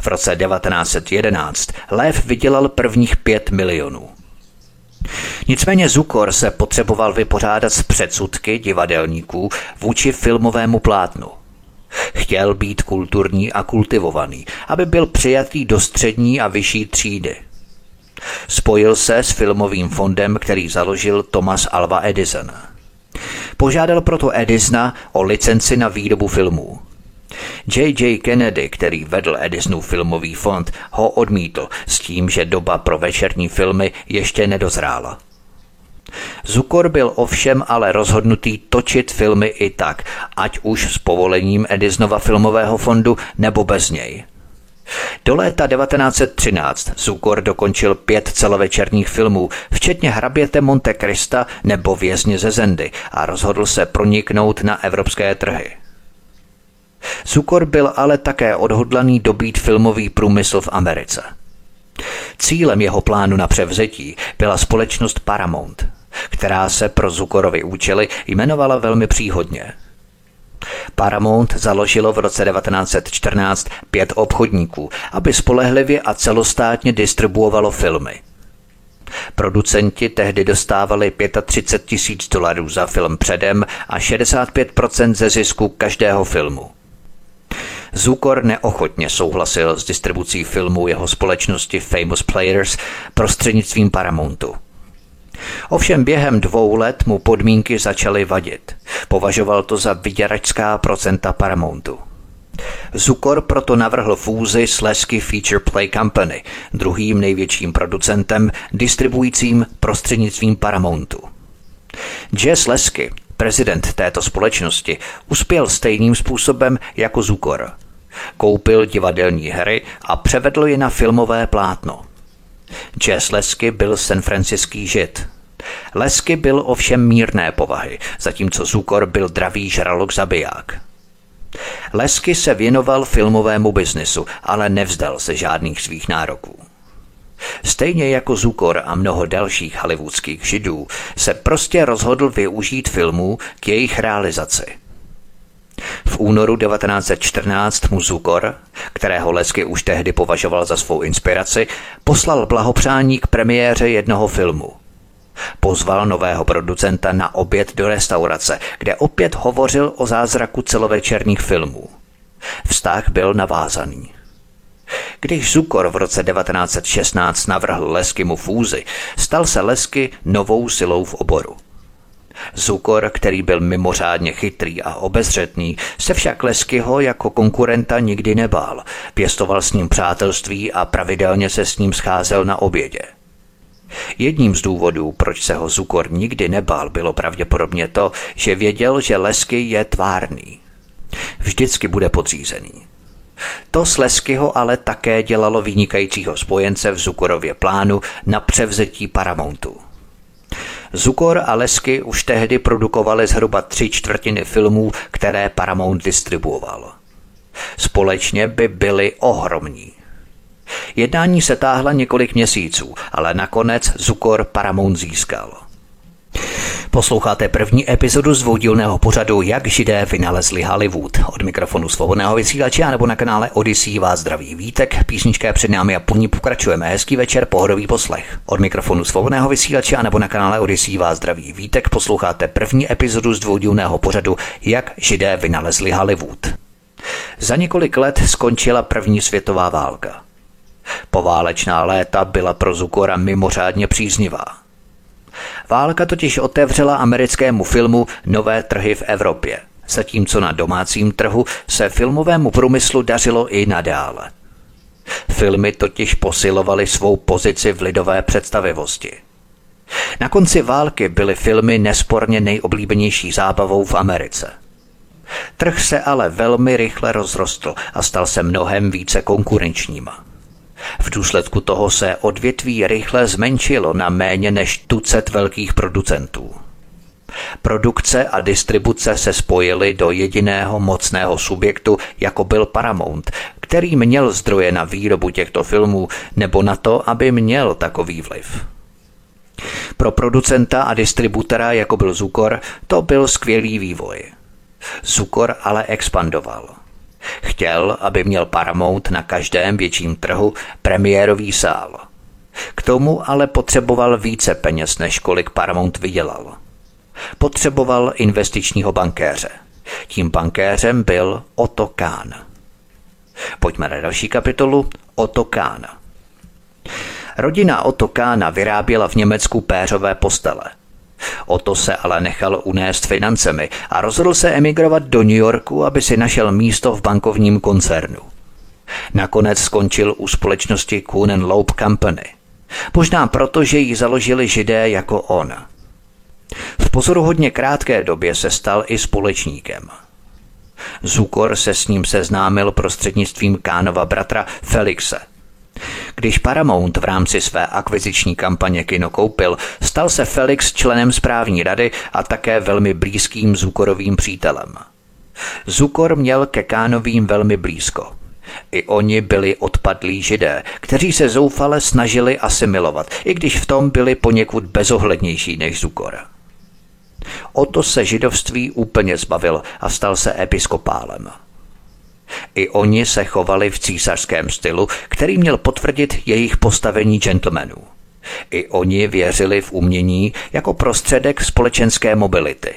V roce 1911 Lév vydělal prvních pět milionů. Nicméně Zukor se potřeboval vypořádat s předsudky divadelníků vůči filmovému plátnu. Chtěl být kulturní a kultivovaný, aby byl přijatý do střední a vyšší třídy. Spojil se s filmovým fondem, který založil Thomas Alva Edison. Požádal proto Edisona o licenci na výrobu filmů. J.J. Kennedy, který vedl Edisonův filmový fond, ho odmítl s tím, že doba pro večerní filmy ještě nedozrála. Zukor byl ovšem ale rozhodnutý točit filmy i tak, ať už s povolením Edisonova filmového fondu nebo bez něj. Do léta 1913 Zukor dokončil pět celovečerních filmů, včetně Hraběte Monte Krista nebo Vězně ze Zendy a rozhodl se proniknout na evropské trhy. Zukor byl ale také odhodlaný dobít filmový průmysl v Americe. Cílem jeho plánu na převzetí byla společnost Paramount, která se pro Zukorovi účely jmenovala velmi příhodně. Paramount založilo v roce 1914 pět obchodníků, aby spolehlivě a celostátně distribuovalo filmy. Producenti tehdy dostávali 35 tisíc dolarů za film předem a 65% ze zisku každého filmu. Zukor neochotně souhlasil s distribucí filmů jeho společnosti Famous Players prostřednictvím Paramountu. Ovšem během dvou let mu podmínky začaly vadit. Považoval to za vyděračská procenta Paramountu. Zukor proto navrhl fúzi s Lesky Feature Play Company, druhým největším producentem, distribuujícím prostřednictvím Paramountu. Jess Lesky prezident této společnosti, uspěl stejným způsobem jako Zukor. Koupil divadelní hry a převedl je na filmové plátno. Jazz Lesky byl San Franciský žid. Lesky byl ovšem mírné povahy, zatímco Zukor byl dravý žralok zabiják. Lesky se věnoval filmovému biznisu, ale nevzdal se žádných svých nároků. Stejně jako Zukor a mnoho dalších hollywoodských židů se prostě rozhodl využít filmů k jejich realizaci. V únoru 1914 mu Zukor, kterého Lesky už tehdy považoval za svou inspiraci, poslal blahopřání k premiéře jednoho filmu. Pozval nového producenta na oběd do restaurace, kde opět hovořil o zázraku celovečerních filmů. Vztah byl navázaný. Když Zukor v roce 1916 navrhl Lesky mu fúzi, stal se Lesky novou silou v oboru. Zukor, který byl mimořádně chytrý a obezřetný, se však Leskyho jako konkurenta nikdy nebál. Pěstoval s ním přátelství a pravidelně se s ním scházel na obědě. Jedním z důvodů, proč se ho Zukor nikdy nebál, bylo pravděpodobně to, že věděl, že Lesky je tvárný. Vždycky bude podřízený. To s Leskyho ale také dělalo vynikajícího spojence v Zukorově plánu na převzetí Paramountu. Zukor a Lesky už tehdy produkovali zhruba tři čtvrtiny filmů, které Paramount distribuoval. Společně by byli ohromní. Jednání se táhla několik měsíců, ale nakonec Zukor Paramount získal. Posloucháte první epizodu z dvoudílného pořadu Jak židé vynalezli Hollywood. Od mikrofonu svobodného vysílače nebo na kanále Odyssey vás zdraví vítek. Písnička je před námi a po ní pokračujeme. Hezký večer, pohodový poslech. Od mikrofonu svobodného vysílače nebo na kanále Odyssey vás zdraví vítek. Posloucháte první epizodu z dvoudílného pořadu Jak židé vynalezli Hollywood. Za několik let skončila první světová válka. Poválečná léta byla pro Zukora mimořádně příznivá. Válka totiž otevřela americkému filmu nové trhy v Evropě, zatímco na domácím trhu se filmovému průmyslu dařilo i nadále. Filmy totiž posilovaly svou pozici v lidové představivosti. Na konci války byly filmy nesporně nejoblíbenější zábavou v Americe. Trh se ale velmi rychle rozrostl a stal se mnohem více konkurenčním. V důsledku toho se odvětví rychle zmenšilo na méně než tucet velkých producentů. Produkce a distribuce se spojily do jediného mocného subjektu, jako byl Paramount, který měl zdroje na výrobu těchto filmů nebo na to, aby měl takový vliv. Pro producenta a distributora, jako byl Zukor, to byl skvělý vývoj. Zukor ale expandoval. Chtěl, aby měl Paramount na každém větším trhu premiérový sál. K tomu ale potřeboval více peněz, než kolik Paramount vydělal. Potřeboval investičního bankéře. Tím bankéřem byl Otto Kahn. Pojďme na další kapitolu Otto Kahn. Rodina Otto Kahna vyráběla v Německu péřové postele – O to se ale nechal unést financemi a rozhodl se emigrovat do New Yorku, aby si našel místo v bankovním koncernu. Nakonec skončil u společnosti Kuhn Loeb Company. Možná proto, že ji založili židé jako on. V pozoruhodně krátké době se stal i společníkem. Zukor se s ním seznámil prostřednictvím Kánova bratra Felixe – když Paramount v rámci své akviziční kampaně kino koupil, stal se Felix členem správní rady a také velmi blízkým Zukorovým přítelem. Zukor měl ke Kánovým velmi blízko. I oni byli odpadlí židé, kteří se zoufale snažili asimilovat, i když v tom byli poněkud bezohlednější než Zukor. Oto se židovství úplně zbavil a stal se episkopálem. I oni se chovali v císařském stylu, který měl potvrdit jejich postavení gentlemanů. I oni věřili v umění jako prostředek společenské mobility.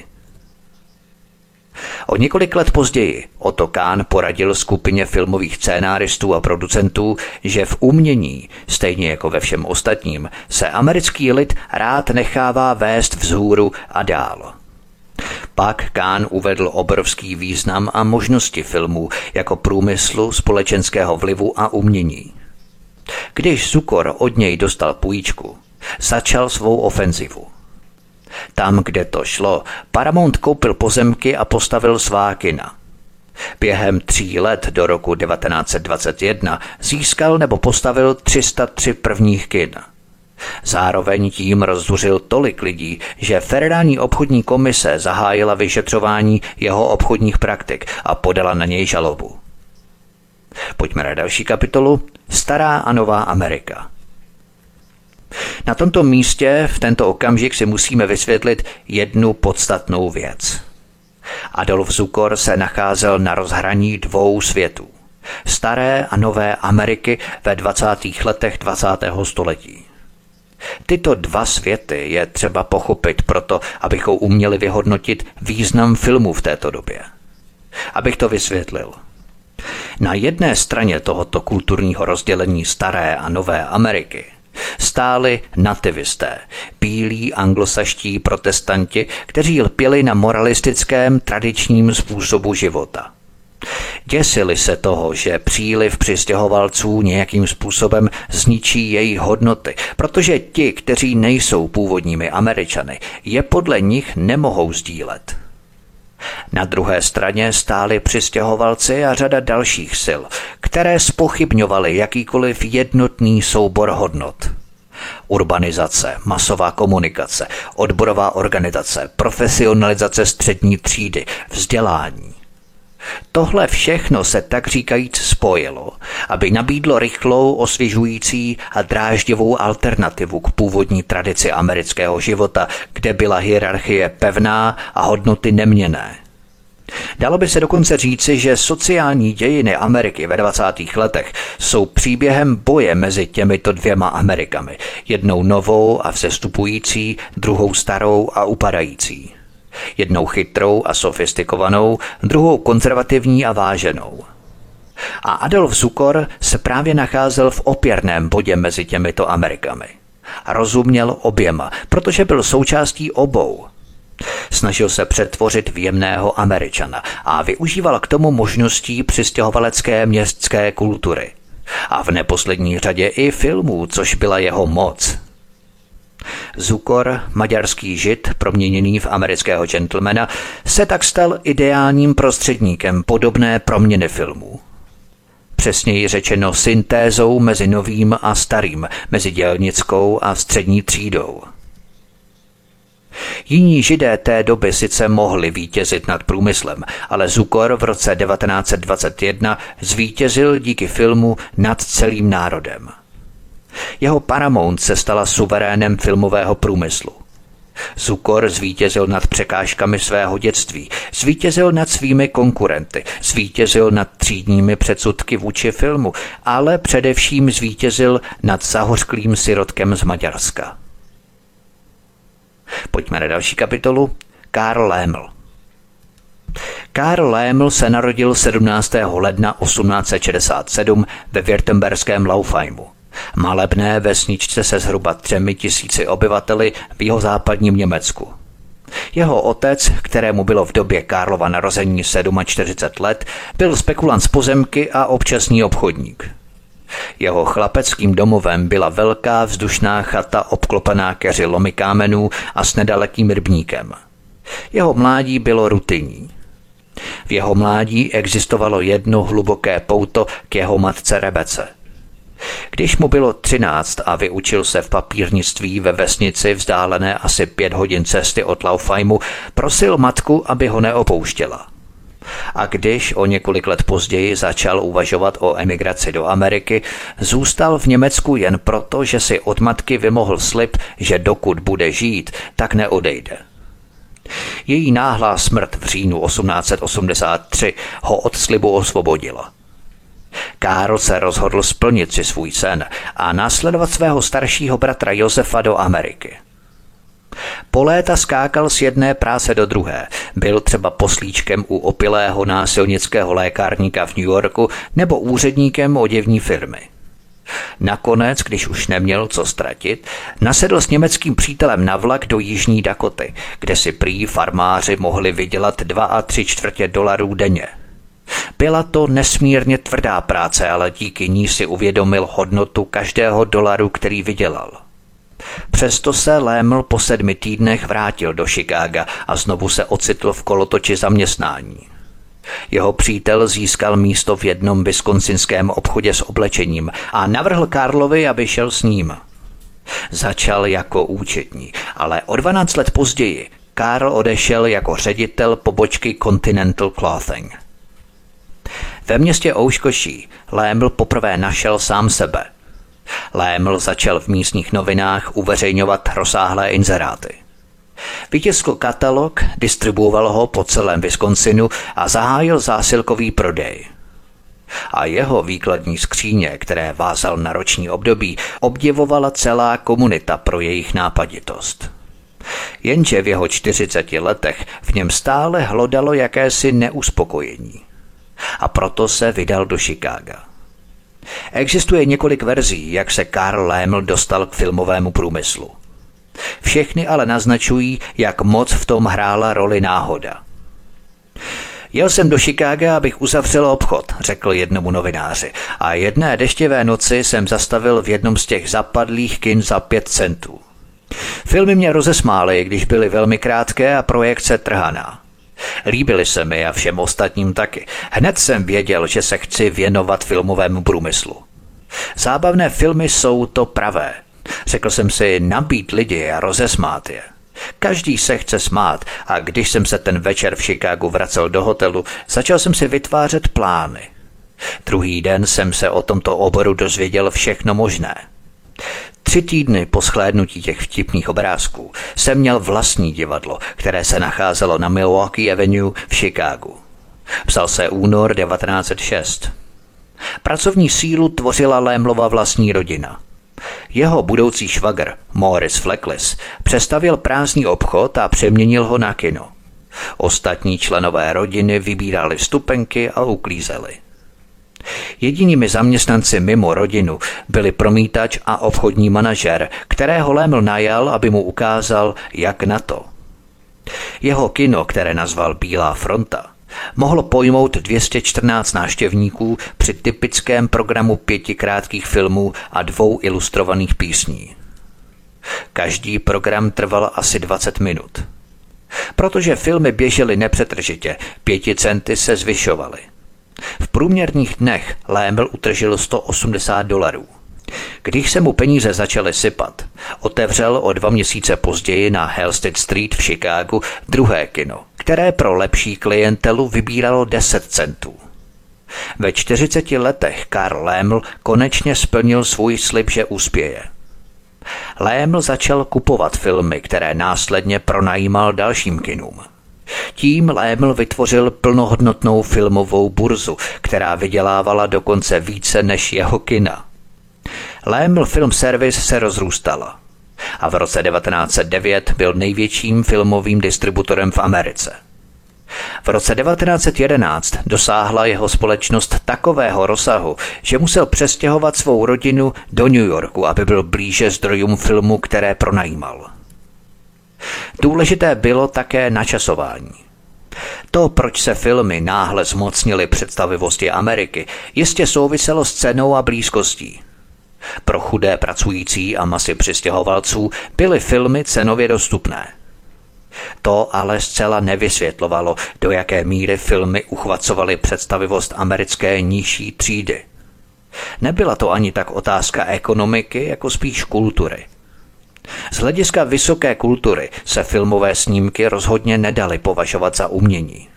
O několik let později Otto Kahn poradil skupině filmových scénáristů a producentů, že v umění, stejně jako ve všem ostatním, se americký lid rád nechává vést vzhůru a dál. Pak Kán uvedl obrovský význam a možnosti filmů jako průmyslu, společenského vlivu a umění. Když Zukor od něj dostal půjčku, začal svou ofenzivu. Tam, kde to šlo, Paramount koupil pozemky a postavil svá kina. Během tří let do roku 1921 získal nebo postavil 303 prvních kin – Zároveň tím rozduřil tolik lidí, že Federální obchodní komise zahájila vyšetřování jeho obchodních praktik a podala na něj žalobu. Pojďme na další kapitolu. Stará a nová Amerika. Na tomto místě v tento okamžik si musíme vysvětlit jednu podstatnou věc. Adolf Zukor se nacházel na rozhraní dvou světů. Staré a nové Ameriky ve 20. letech 20. století. Tyto dva světy je třeba pochopit proto, abychom uměli vyhodnotit význam filmu v této době. Abych to vysvětlil. Na jedné straně tohoto kulturního rozdělení staré a nové Ameriky stáli nativisté, bílí anglosaští protestanti, kteří lpěli na moralistickém tradičním způsobu života. Děsili se toho, že příliv přistěhovalců nějakým způsobem zničí jejich hodnoty, protože ti, kteří nejsou původními Američany, je podle nich nemohou sdílet. Na druhé straně stáli přistěhovalci a řada dalších sil, které spochybňovaly jakýkoliv jednotný soubor hodnot. Urbanizace, masová komunikace, odborová organizace, profesionalizace střední třídy, vzdělání. Tohle všechno se tak říkajíc spojilo, aby nabídlo rychlou, osvěžující a dráždivou alternativu k původní tradici amerického života, kde byla hierarchie pevná a hodnoty neměné. Dalo by se dokonce říci, že sociální dějiny Ameriky ve 20. letech jsou příběhem boje mezi těmito dvěma Amerikami, jednou novou a vzestupující, druhou starou a upadající. Jednou chytrou a sofistikovanou, druhou konzervativní a váženou. A Adolf Zukor se právě nacházel v opěrném bodě mezi těmito Amerikami. Rozuměl oběma, protože byl součástí obou. Snažil se přetvořit v jemného Američana a využíval k tomu možností přistěhovalecké městské kultury. A v neposlední řadě i filmů, což byla jeho moc – Zukor, maďarský žid, proměněný v amerického gentlemana, se tak stal ideálním prostředníkem podobné proměny filmů. Přesněji řečeno syntézou mezi novým a starým, mezi dělnickou a střední třídou. Jiní židé té doby sice mohli vítězit nad průmyslem, ale Zukor v roce 1921 zvítězil díky filmu nad celým národem – jeho Paramount se stala suverénem filmového průmyslu. Zukor zvítězil nad překážkami svého dětství, zvítězil nad svými konkurenty, zvítězil nad třídními předsudky vůči filmu, ale především zvítězil nad zahořklým sirotkem z Maďarska. Pojďme na další kapitolu. Karl Léml. Karl Léml se narodil 17. ledna 1867 ve Württemberském Laufheimu malebné vesničce se zhruba třemi tisíci obyvateli v jeho západním Německu. Jeho otec, kterému bylo v době Karlova narození 47 let, byl spekulant z pozemky a občasný obchodník. Jeho chlapeckým domovem byla velká vzdušná chata obklopená keři lomy kámenů a s nedalekým rybníkem. Jeho mládí bylo rutinní. V jeho mládí existovalo jedno hluboké pouto k jeho matce Rebece – když mu bylo třináct a vyučil se v papírnictví ve vesnici vzdálené asi pět hodin cesty od Laufajmu, prosil matku, aby ho neopouštěla. A když o několik let později začal uvažovat o emigraci do Ameriky, zůstal v Německu jen proto, že si od matky vymohl slib, že dokud bude žít, tak neodejde. Její náhlá smrt v říjnu 1883 ho od slibu osvobodila. Karl se rozhodl splnit si svůj sen a následovat svého staršího bratra Josefa do Ameriky. Po léta skákal z jedné práce do druhé. Byl třeba poslíčkem u opilého násilnického lékárníka v New Yorku nebo úředníkem oděvní firmy. Nakonec, když už neměl co ztratit, nasedl s německým přítelem na vlak do Jižní Dakoty, kde si prý farmáři mohli vydělat 2 a 3 čtvrtě dolarů denně – byla to nesmírně tvrdá práce, ale díky ní si uvědomil hodnotu každého dolaru, který vydělal. Přesto se Léml po sedmi týdnech vrátil do Chicaga a znovu se ocitl v kolotoči zaměstnání. Jeho přítel získal místo v jednom viskonsinském obchodě s oblečením a navrhl Karlovi, aby šel s ním. Začal jako účetní, ale o 12 let později Karl odešel jako ředitel pobočky Continental Clothing. Ve městě Ouškoší Léml poprvé našel sám sebe. Léml začal v místních novinách uveřejňovat rozsáhlé inzeráty. Vytiskl katalog, distribuoval ho po celém Wisconsinu a zahájil zásilkový prodej. A jeho výkladní skříně, které vázal na roční období, obdivovala celá komunita pro jejich nápaditost. Jenže v jeho 40 letech v něm stále hlodalo jakési neuspokojení a proto se vydal do Chicaga. Existuje několik verzí, jak se Karl Léml dostal k filmovému průmyslu. Všechny ale naznačují, jak moc v tom hrála roli náhoda. Jel jsem do Chicaga, abych uzavřel obchod, řekl jednomu novináři. A jedné deštivé noci jsem zastavil v jednom z těch zapadlých kin za pět centů. Filmy mě rozesmály, když byly velmi krátké a projekce trhaná. Líbily se mi a všem ostatním taky. Hned jsem věděl, že se chci věnovat filmovému průmyslu. Zábavné filmy jsou to pravé. Řekl jsem si nabít lidi a rozesmát je. Každý se chce smát a když jsem se ten večer v Chicagu vracel do hotelu, začal jsem si vytvářet plány. Druhý den jsem se o tomto oboru dozvěděl všechno možné. Tři týdny po schlédnutí těch vtipných obrázků jsem měl vlastní divadlo, které se nacházelo na Milwaukee Avenue v Chicagu. Psal se únor 1906. Pracovní sílu tvořila Lémlova vlastní rodina. Jeho budoucí švagr, Morris Flecklis, přestavil prázdný obchod a přeměnil ho na kino. Ostatní členové rodiny vybírali vstupenky a uklízeli. Jedinými zaměstnanci mimo rodinu byli promítač a obchodní manažer, kterého Léml najal, aby mu ukázal, jak na to. Jeho kino, které nazval Bílá fronta, mohlo pojmout 214 návštěvníků při typickém programu pěti krátkých filmů a dvou ilustrovaných písní. Každý program trval asi 20 minut. Protože filmy běžely nepřetržitě, pěti centy se zvyšovaly. V průměrných dnech Léml utržil 180 dolarů. Když se mu peníze začaly sypat, otevřel o dva měsíce později na Halstead Street v Chicagu druhé kino, které pro lepší klientelu vybíralo 10 centů. Ve 40 letech Karl Léml konečně splnil svůj slib, že uspěje. Léml začal kupovat filmy, které následně pronajímal dalším kinům – tím Léml vytvořil plnohodnotnou filmovou burzu, která vydělávala dokonce více než jeho kina. Léml Film Service se rozrůstala a v roce 1909 byl největším filmovým distributorem v Americe. V roce 1911 dosáhla jeho společnost takového rozsahu, že musel přestěhovat svou rodinu do New Yorku, aby byl blíže zdrojům filmu, které pronajímal. Důležité bylo také načasování. To, proč se filmy náhle zmocnily představivosti Ameriky, jistě souviselo s cenou a blízkostí. Pro chudé pracující a masy přistěhovalců byly filmy cenově dostupné. To ale zcela nevysvětlovalo, do jaké míry filmy uchvacovaly představivost americké nižší třídy. Nebyla to ani tak otázka ekonomiky, jako spíš kultury. Z hlediska vysoké kultury se filmové snímky rozhodně nedaly považovat za umění.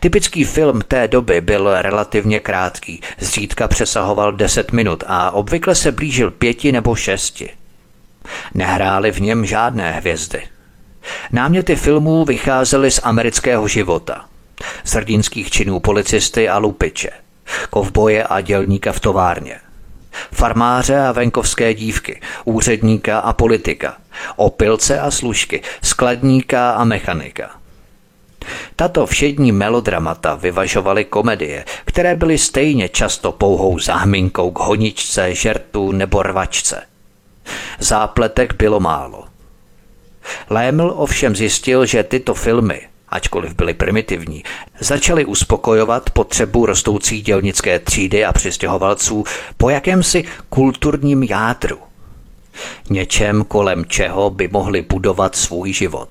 Typický film té doby byl relativně krátký, zřídka přesahoval 10 minut a obvykle se blížil pěti nebo šesti. Nehrály v něm žádné hvězdy. Náměty filmů vycházely z amerického života. Z hrdinských činů policisty a lupiče, kovboje a dělníka v továrně – farmáře a venkovské dívky, úředníka a politika, opilce a služky, skladníka a mechanika. Tato všední melodramata vyvažovaly komedie, které byly stejně často pouhou záhminkou k honičce, žertu nebo rvačce. Zápletek bylo málo. Léml ovšem zjistil, že tyto filmy ačkoliv byly primitivní, začaly uspokojovat potřebu rostoucí dělnické třídy a přistěhovalců po jakémsi kulturním jádru. Něčem, kolem čeho by mohli budovat svůj život.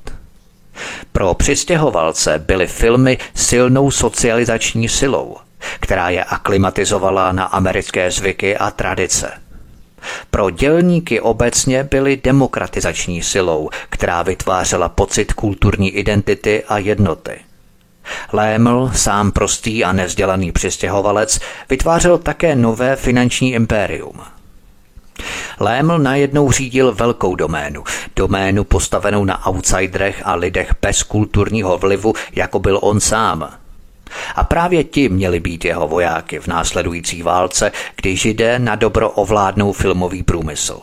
Pro přistěhovalce byly filmy silnou socializační silou, která je aklimatizovala na americké zvyky a tradice – pro dělníky obecně byly demokratizační silou, která vytvářela pocit kulturní identity a jednoty. Léml, sám prostý a nevzdělaný přistěhovalec, vytvářel také nové finanční impérium. Léml najednou řídil velkou doménu, doménu postavenou na outsiderech a lidech bez kulturního vlivu, jako byl on sám – a právě ti měli být jeho vojáky v následující válce, když jde na dobro ovládnou filmový průmysl.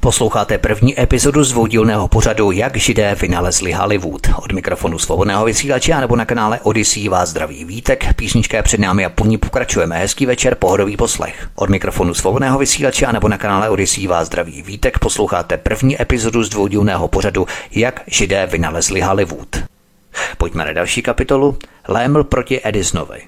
Posloucháte první epizodu z dvoudílného pořadu Jak židé vynalezli Hollywood. Od mikrofonu svobodného vysílače nebo na kanále Odyssey vás zdraví vítek, písnička je před námi a po ní pokračujeme. Hezký večer, pohodový poslech. Od mikrofonu svobodného vysílače nebo na kanále Odyssey vás zdraví vítek, posloucháte první epizodu z dvoudílného pořadu Jak židé vynalezli Hollywood. Pojďme na další kapitolu. Léml proti Edisonovi.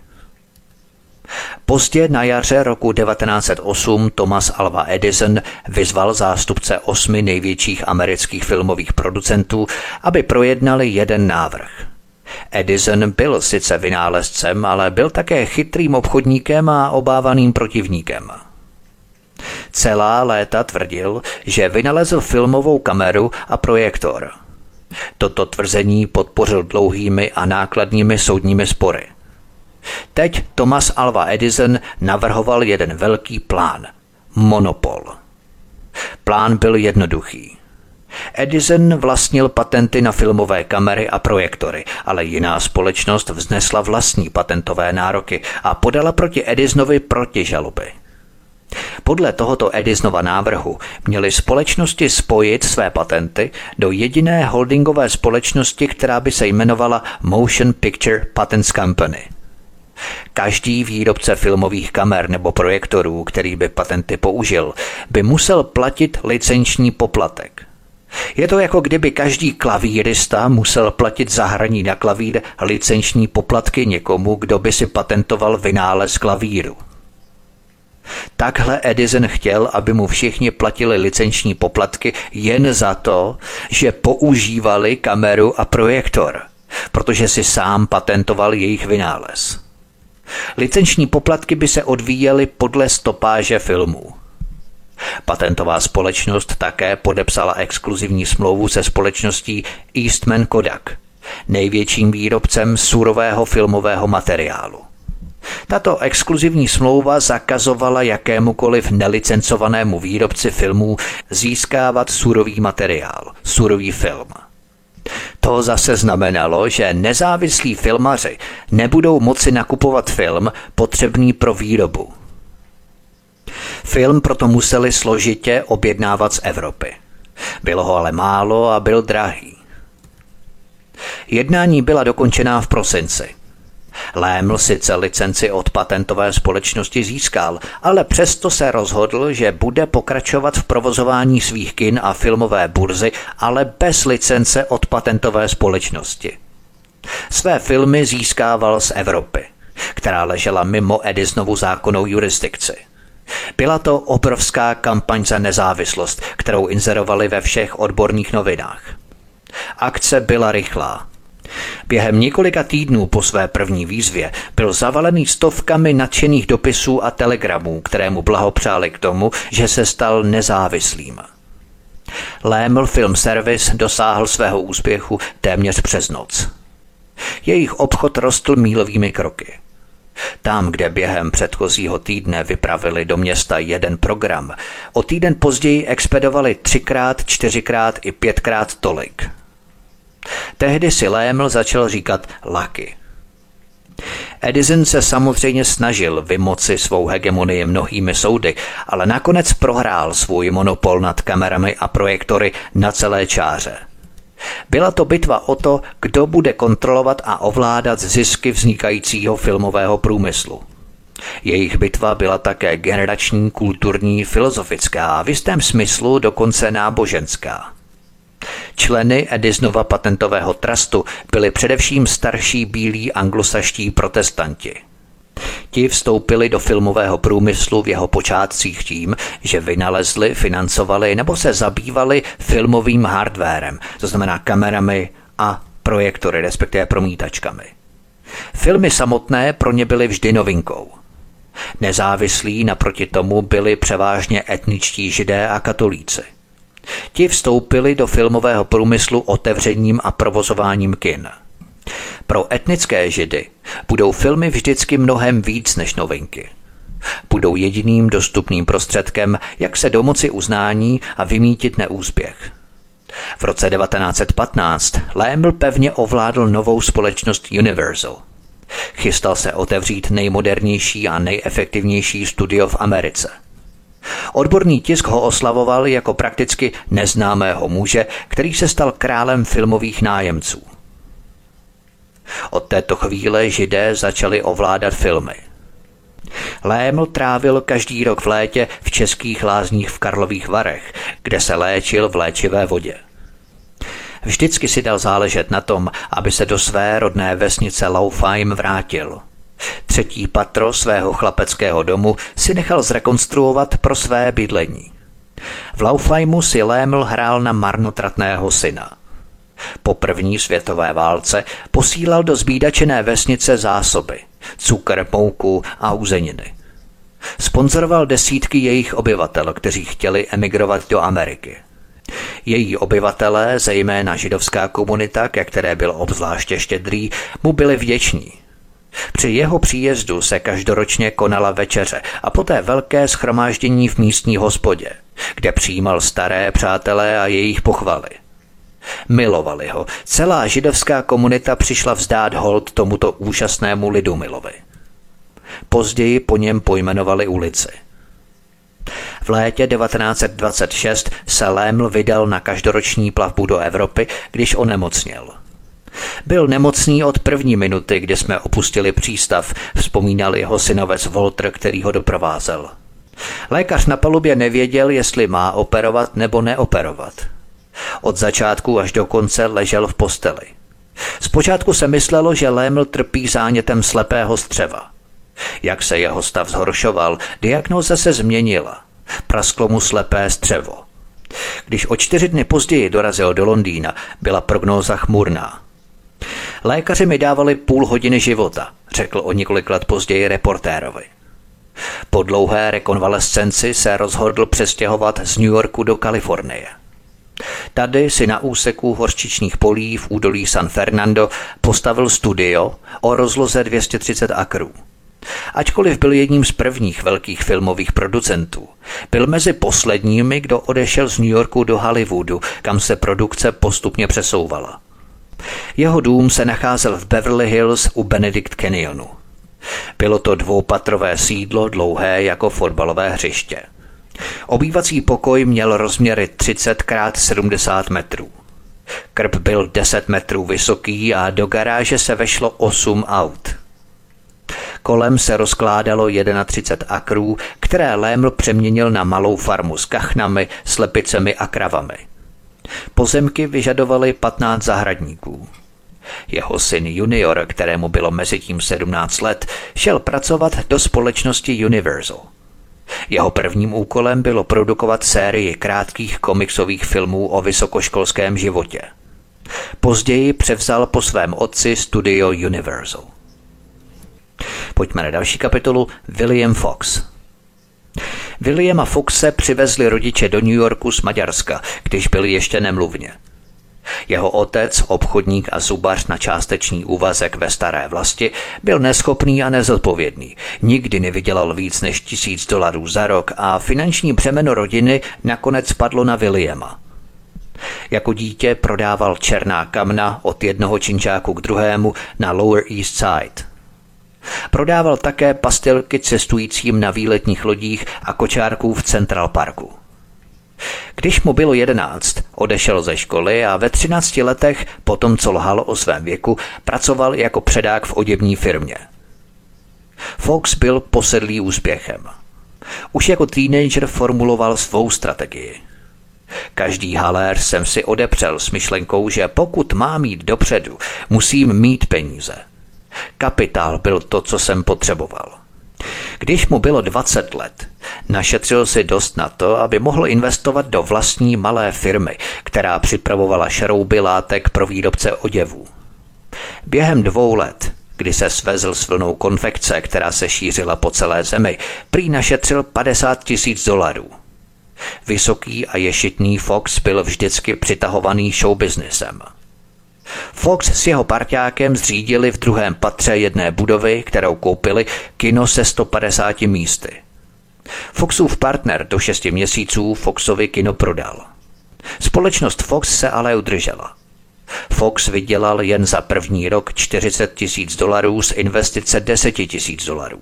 Pozdě na jaře roku 1908 Thomas Alva Edison vyzval zástupce osmi největších amerických filmových producentů, aby projednali jeden návrh. Edison byl sice vynálezcem, ale byl také chytrým obchodníkem a obávaným protivníkem. Celá léta tvrdil, že vynalezl filmovou kameru a projektor. Toto tvrzení podpořil dlouhými a nákladnými soudními spory. Teď Thomas Alva Edison navrhoval jeden velký plán. Monopol. Plán byl jednoduchý. Edison vlastnil patenty na filmové kamery a projektory, ale jiná společnost vznesla vlastní patentové nároky a podala proti Edisonovi protižaloby. Podle tohoto Edisonova návrhu měly společnosti spojit své patenty do jediné holdingové společnosti, která by se jmenovala Motion Picture Patents Company – Každý výrobce filmových kamer nebo projektorů, který by patenty použil, by musel platit licenční poplatek. Je to jako kdyby každý klavírista musel platit za hraní na klavír licenční poplatky někomu, kdo by si patentoval vynález klavíru. Takhle Edison chtěl, aby mu všichni platili licenční poplatky jen za to, že používali kameru a projektor, protože si sám patentoval jejich vynález. Licenční poplatky by se odvíjely podle stopáže filmů. Patentová společnost také podepsala exkluzivní smlouvu se společností Eastman Kodak, největším výrobcem surového filmového materiálu. Tato exkluzivní smlouva zakazovala jakémukoliv nelicencovanému výrobci filmů získávat surový materiál, surový film – to zase znamenalo, že nezávislí filmaři nebudou moci nakupovat film potřebný pro výrobu. Film proto museli složitě objednávat z Evropy. Bylo ho ale málo a byl drahý. Jednání byla dokončená v prosinci – Léml sice licenci od patentové společnosti získal, ale přesto se rozhodl, že bude pokračovat v provozování svých kin a filmové burzy, ale bez licence od patentové společnosti. Své filmy získával z Evropy, která ležela mimo Edisonovu zákonnou jurisdikci. Byla to obrovská kampaň za nezávislost, kterou inzerovali ve všech odborných novinách. Akce byla rychlá, Během několika týdnů po své první výzvě byl zavalený stovkami nadšených dopisů a telegramů, které mu blahopřáli k tomu, že se stal nezávislým. Léml Film Service dosáhl svého úspěchu téměř přes noc. Jejich obchod rostl mílovými kroky. Tam, kde během předchozího týdne vypravili do města jeden program, o týden později expedovali třikrát, čtyřikrát i pětkrát tolik – Tehdy si Léml začal říkat Lucky. Edison se samozřejmě snažil vymoci svou hegemonii mnohými soudy, ale nakonec prohrál svůj monopol nad kamerami a projektory na celé čáře. Byla to bitva o to, kdo bude kontrolovat a ovládat zisky vznikajícího filmového průmyslu. Jejich bitva byla také generační, kulturní, filozofická a v jistém smyslu dokonce náboženská. Členy Edisonova patentového trustu byli především starší bílí anglosaští protestanti. Ti vstoupili do filmového průmyslu v jeho počátcích tím, že vynalezli, financovali nebo se zabývali filmovým hardwarem, to znamená kamerami a projektory, respektive promítačkami. Filmy samotné pro ně byly vždy novinkou. Nezávislí naproti tomu byli převážně etničtí židé a katolíci – Ti vstoupili do filmového průmyslu otevřením a provozováním kin. Pro etnické židy budou filmy vždycky mnohem víc než novinky. Budou jediným dostupným prostředkem, jak se domoci uznání a vymítit neúspěch. V roce 1915 Lamble pevně ovládl novou společnost Universal. Chystal se otevřít nejmodernější a nejefektivnější studio v Americe – Odborný tisk ho oslavoval jako prakticky neznámého muže, který se stal králem filmových nájemců. Od této chvíle židé začali ovládat filmy. Léml trávil každý rok v létě v českých lázních v Karlových Varech, kde se léčil v léčivé vodě. Vždycky si dal záležet na tom, aby se do své rodné vesnice Laufheim vrátil. Třetí patro svého chlapeckého domu si nechal zrekonstruovat pro své bydlení. V Laufheimu si Léml hrál na marnotratného syna. Po první světové válce posílal do zbídačené vesnice zásoby, cukr, mouku a uzeniny. Sponzoroval desítky jejich obyvatel, kteří chtěli emigrovat do Ameriky. Její obyvatelé, zejména židovská komunita, ke které byl obzvláště štědrý, mu byli vděční. Při jeho příjezdu se každoročně konala večeře a poté velké schromáždění v místní hospodě, kde přijímal staré přátelé a jejich pochvaly. Milovali ho. Celá židovská komunita přišla vzdát hold tomuto úžasnému lidu milovi. Později po něm pojmenovali ulici – v létě 1926 se Léml vydal na každoroční plavbu do Evropy, když onemocněl. Byl nemocný od první minuty, kdy jsme opustili přístav, vzpomínal jeho synovec Walter, který ho doprovázel. Lékař na palubě nevěděl, jestli má operovat nebo neoperovat. Od začátku až do konce ležel v posteli. Zpočátku se myslelo, že Léml trpí zánětem slepého střeva. Jak se jeho stav zhoršoval, diagnoza se změnila. Prasklo mu slepé střevo. Když o čtyři dny později dorazil do Londýna, byla prognóza chmurná. Lékaři mi dávali půl hodiny života, řekl o několik let později reportérovi. Po dlouhé rekonvalescenci se rozhodl přestěhovat z New Yorku do Kalifornie. Tady si na úseku horčičních polí v údolí San Fernando postavil studio o rozloze 230 akrů. Ačkoliv byl jedním z prvních velkých filmových producentů, byl mezi posledními, kdo odešel z New Yorku do Hollywoodu, kam se produkce postupně přesouvala. Jeho dům se nacházel v Beverly Hills u Benedict Canyonu. Bylo to dvoupatrové sídlo dlouhé jako fotbalové hřiště. Obývací pokoj měl rozměry 30 x 70 metrů. Krb byl 10 metrů vysoký a do garáže se vešlo 8 aut. Kolem se rozkládalo 31 akrů, které Léml přeměnil na malou farmu s kachnami, slepicemi a kravami. Pozemky vyžadovaly 15 zahradníků. Jeho syn junior, kterému bylo mezi tím 17 let, šel pracovat do společnosti Universal. Jeho prvním úkolem bylo produkovat sérii krátkých komiksových filmů o vysokoškolském životě. Později převzal po svém otci studio Universal. Pojďme na další kapitolu William Fox. Williama Foxe přivezli rodiče do New Yorku z Maďarska, když byli ještě nemluvně. Jeho otec, obchodník a zubař na částečný úvazek ve staré vlasti, byl neschopný a nezodpovědný. Nikdy nevydělal víc než tisíc dolarů za rok a finanční břemeno rodiny nakonec padlo na Williama. Jako dítě prodával černá kamna od jednoho činčáku k druhému na Lower East Side – Prodával také pastilky cestujícím na výletních lodích a kočárků v Central Parku. Když mu bylo jedenáct, odešel ze školy a ve třinácti letech, potom co lhal o svém věku, pracoval jako předák v oděvní firmě. Fox byl posedlý úspěchem. Už jako teenager formuloval svou strategii. Každý halér jsem si odepřel s myšlenkou, že pokud mám jít dopředu, musím mít peníze – Kapitál byl to, co jsem potřeboval. Když mu bylo 20 let, našetřil si dost na to, aby mohl investovat do vlastní malé firmy, která připravovala šrouby látek pro výrobce oděvů. Během dvou let, kdy se svezl s vlnou konfekce, která se šířila po celé zemi, prý našetřil 50 tisíc dolarů. Vysoký a ješitný Fox byl vždycky přitahovaný showbiznesem. Fox s jeho parťákem zřídili v druhém patře jedné budovy, kterou koupili, kino se 150 místy. Foxův partner do 6 měsíců Foxovi kino prodal. Společnost Fox se ale udržela. Fox vydělal jen za první rok 40 tisíc dolarů z investice 10 tisíc dolarů.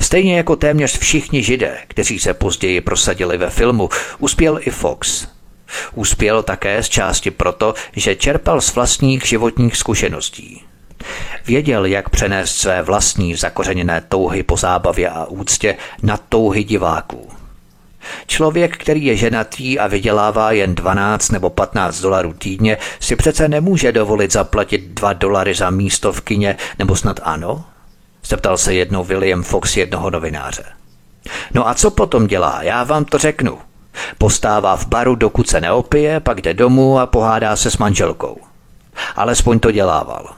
Stejně jako téměř všichni židé, kteří se později prosadili ve filmu, uspěl i Fox. Uspěl také z části proto, že čerpal z vlastních životních zkušeností. Věděl, jak přenést své vlastní zakořeněné touhy po zábavě a úctě na touhy diváků. Člověk, který je ženatý a vydělává jen 12 nebo 15 dolarů týdně, si přece nemůže dovolit zaplatit 2 dolary za místo v kině, nebo snad ano? Zeptal se jednou William Fox jednoho novináře. No a co potom dělá? Já vám to řeknu. Postává v baru, dokud se neopije, pak jde domů a pohádá se s manželkou. Alespoň to dělával.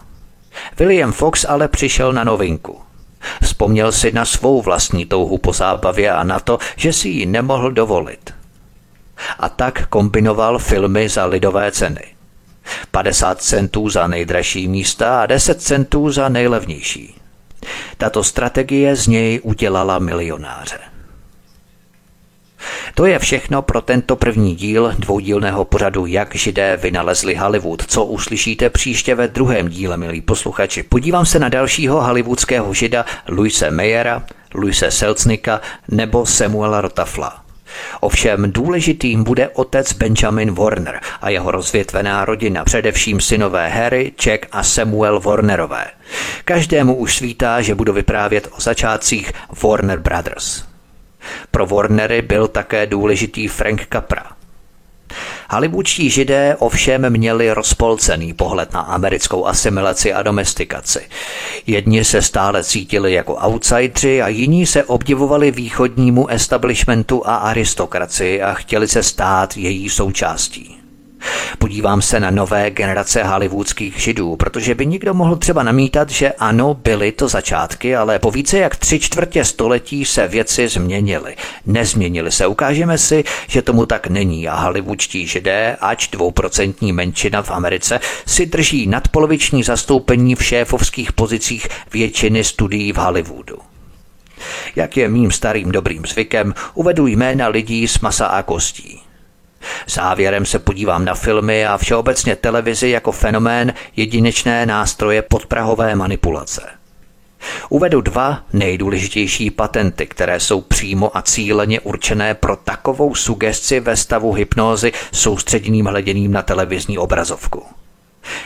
William Fox ale přišel na novinku. Vzpomněl si na svou vlastní touhu po zábavě a na to, že si ji nemohl dovolit. A tak kombinoval filmy za lidové ceny. 50 centů za nejdražší místa a 10 centů za nejlevnější. Tato strategie z něj udělala milionáře. To je všechno pro tento první díl dvoudílného pořadu Jak židé vynalezli Hollywood, co uslyšíte příště ve druhém díle, milí posluchači. Podívám se na dalšího hollywoodského žida Luise Mayera, Luise Selznika nebo Samuela Rotafla. Ovšem důležitým bude otec Benjamin Warner a jeho rozvětvená rodina, především synové Harry, Jack a Samuel Warnerové. Každému už svítá, že budu vyprávět o začátcích Warner Brothers. Pro Warnery byl také důležitý Frank Capra. Hollywoodští židé ovšem měli rozpolcený pohled na americkou asimilaci a domestikaci. Jedni se stále cítili jako outsidři a jiní se obdivovali východnímu establishmentu a aristokracii a chtěli se stát její součástí. Podívám se na nové generace hollywoodských židů, protože by někdo mohl třeba namítat, že ano, byly to začátky, ale po více jak tři čtvrtě století se věci změnily. Nezměnily se. Ukážeme si, že tomu tak není a hollywoodští židé, ač dvouprocentní menšina v Americe, si drží nadpoloviční zastoupení v šéfovských pozicích většiny studií v Hollywoodu. Jak je mým starým dobrým zvykem, uvedu jména lidí z masa a kostí. Závěrem se podívám na filmy a všeobecně televizi jako fenomén jedinečné nástroje podprahové manipulace. Uvedu dva nejdůležitější patenty, které jsou přímo a cíleně určené pro takovou sugesci ve stavu hypnózy soustředěným hleděným na televizní obrazovku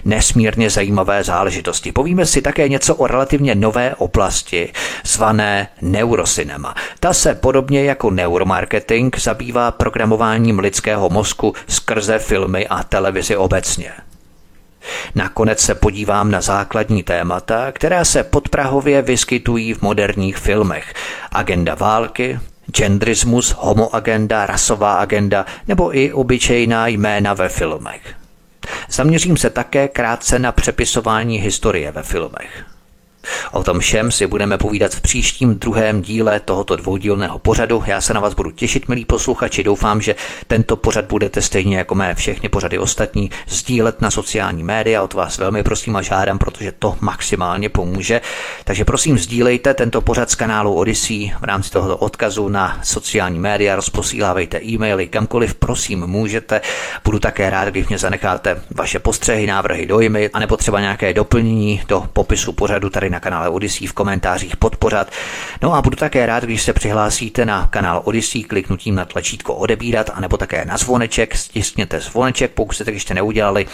nesmírně zajímavé záležitosti. Povíme si také něco o relativně nové oblasti, zvané neurocinema. Ta se podobně jako neuromarketing zabývá programováním lidského mozku skrze filmy a televizi obecně. Nakonec se podívám na základní témata, která se podprahově vyskytují v moderních filmech. Agenda války, genderismus, homoagenda, rasová agenda nebo i obyčejná jména ve filmech. Zaměřím se také krátce na přepisování historie ve filmech. O tom všem si budeme povídat v příštím druhém díle tohoto dvoudílného pořadu. Já se na vás budu těšit, milí posluchači. Doufám, že tento pořad budete stejně jako mé všechny pořady ostatní sdílet na sociální média. O to vás velmi prosím a žádám, protože to maximálně pomůže. Takže prosím, sdílejte tento pořad z kanálu Odyssey v rámci tohoto odkazu na sociální média, rozposílávejte e-maily kamkoliv, prosím, můžete. Budu také rád, když mě zanecháte vaše postřehy, návrhy, dojmy, anebo třeba nějaké doplnění do popisu pořadu tady na na kanále Odyssey v komentářích podpořat. No a budu také rád, když se přihlásíte na kanál Odyssey kliknutím na tlačítko odebírat, anebo také na zvoneček, stiskněte zvoneček, pokud jste tak ještě neudělali,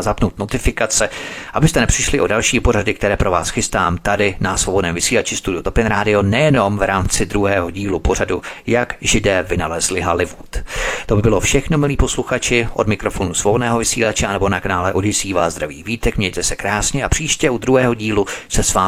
zapnout notifikace, abyste nepřišli o další pořady, které pro vás chystám tady na svobodném vysílači Studio Topin Radio, nejenom v rámci druhého dílu pořadu, jak židé vynalezli Hollywood. To by bylo všechno, milí posluchači, od mikrofonu svobodného vysílače nebo na kanále Odyssey vás zdraví vítek, mějte se krásně a příště u druhého dílu se s vámi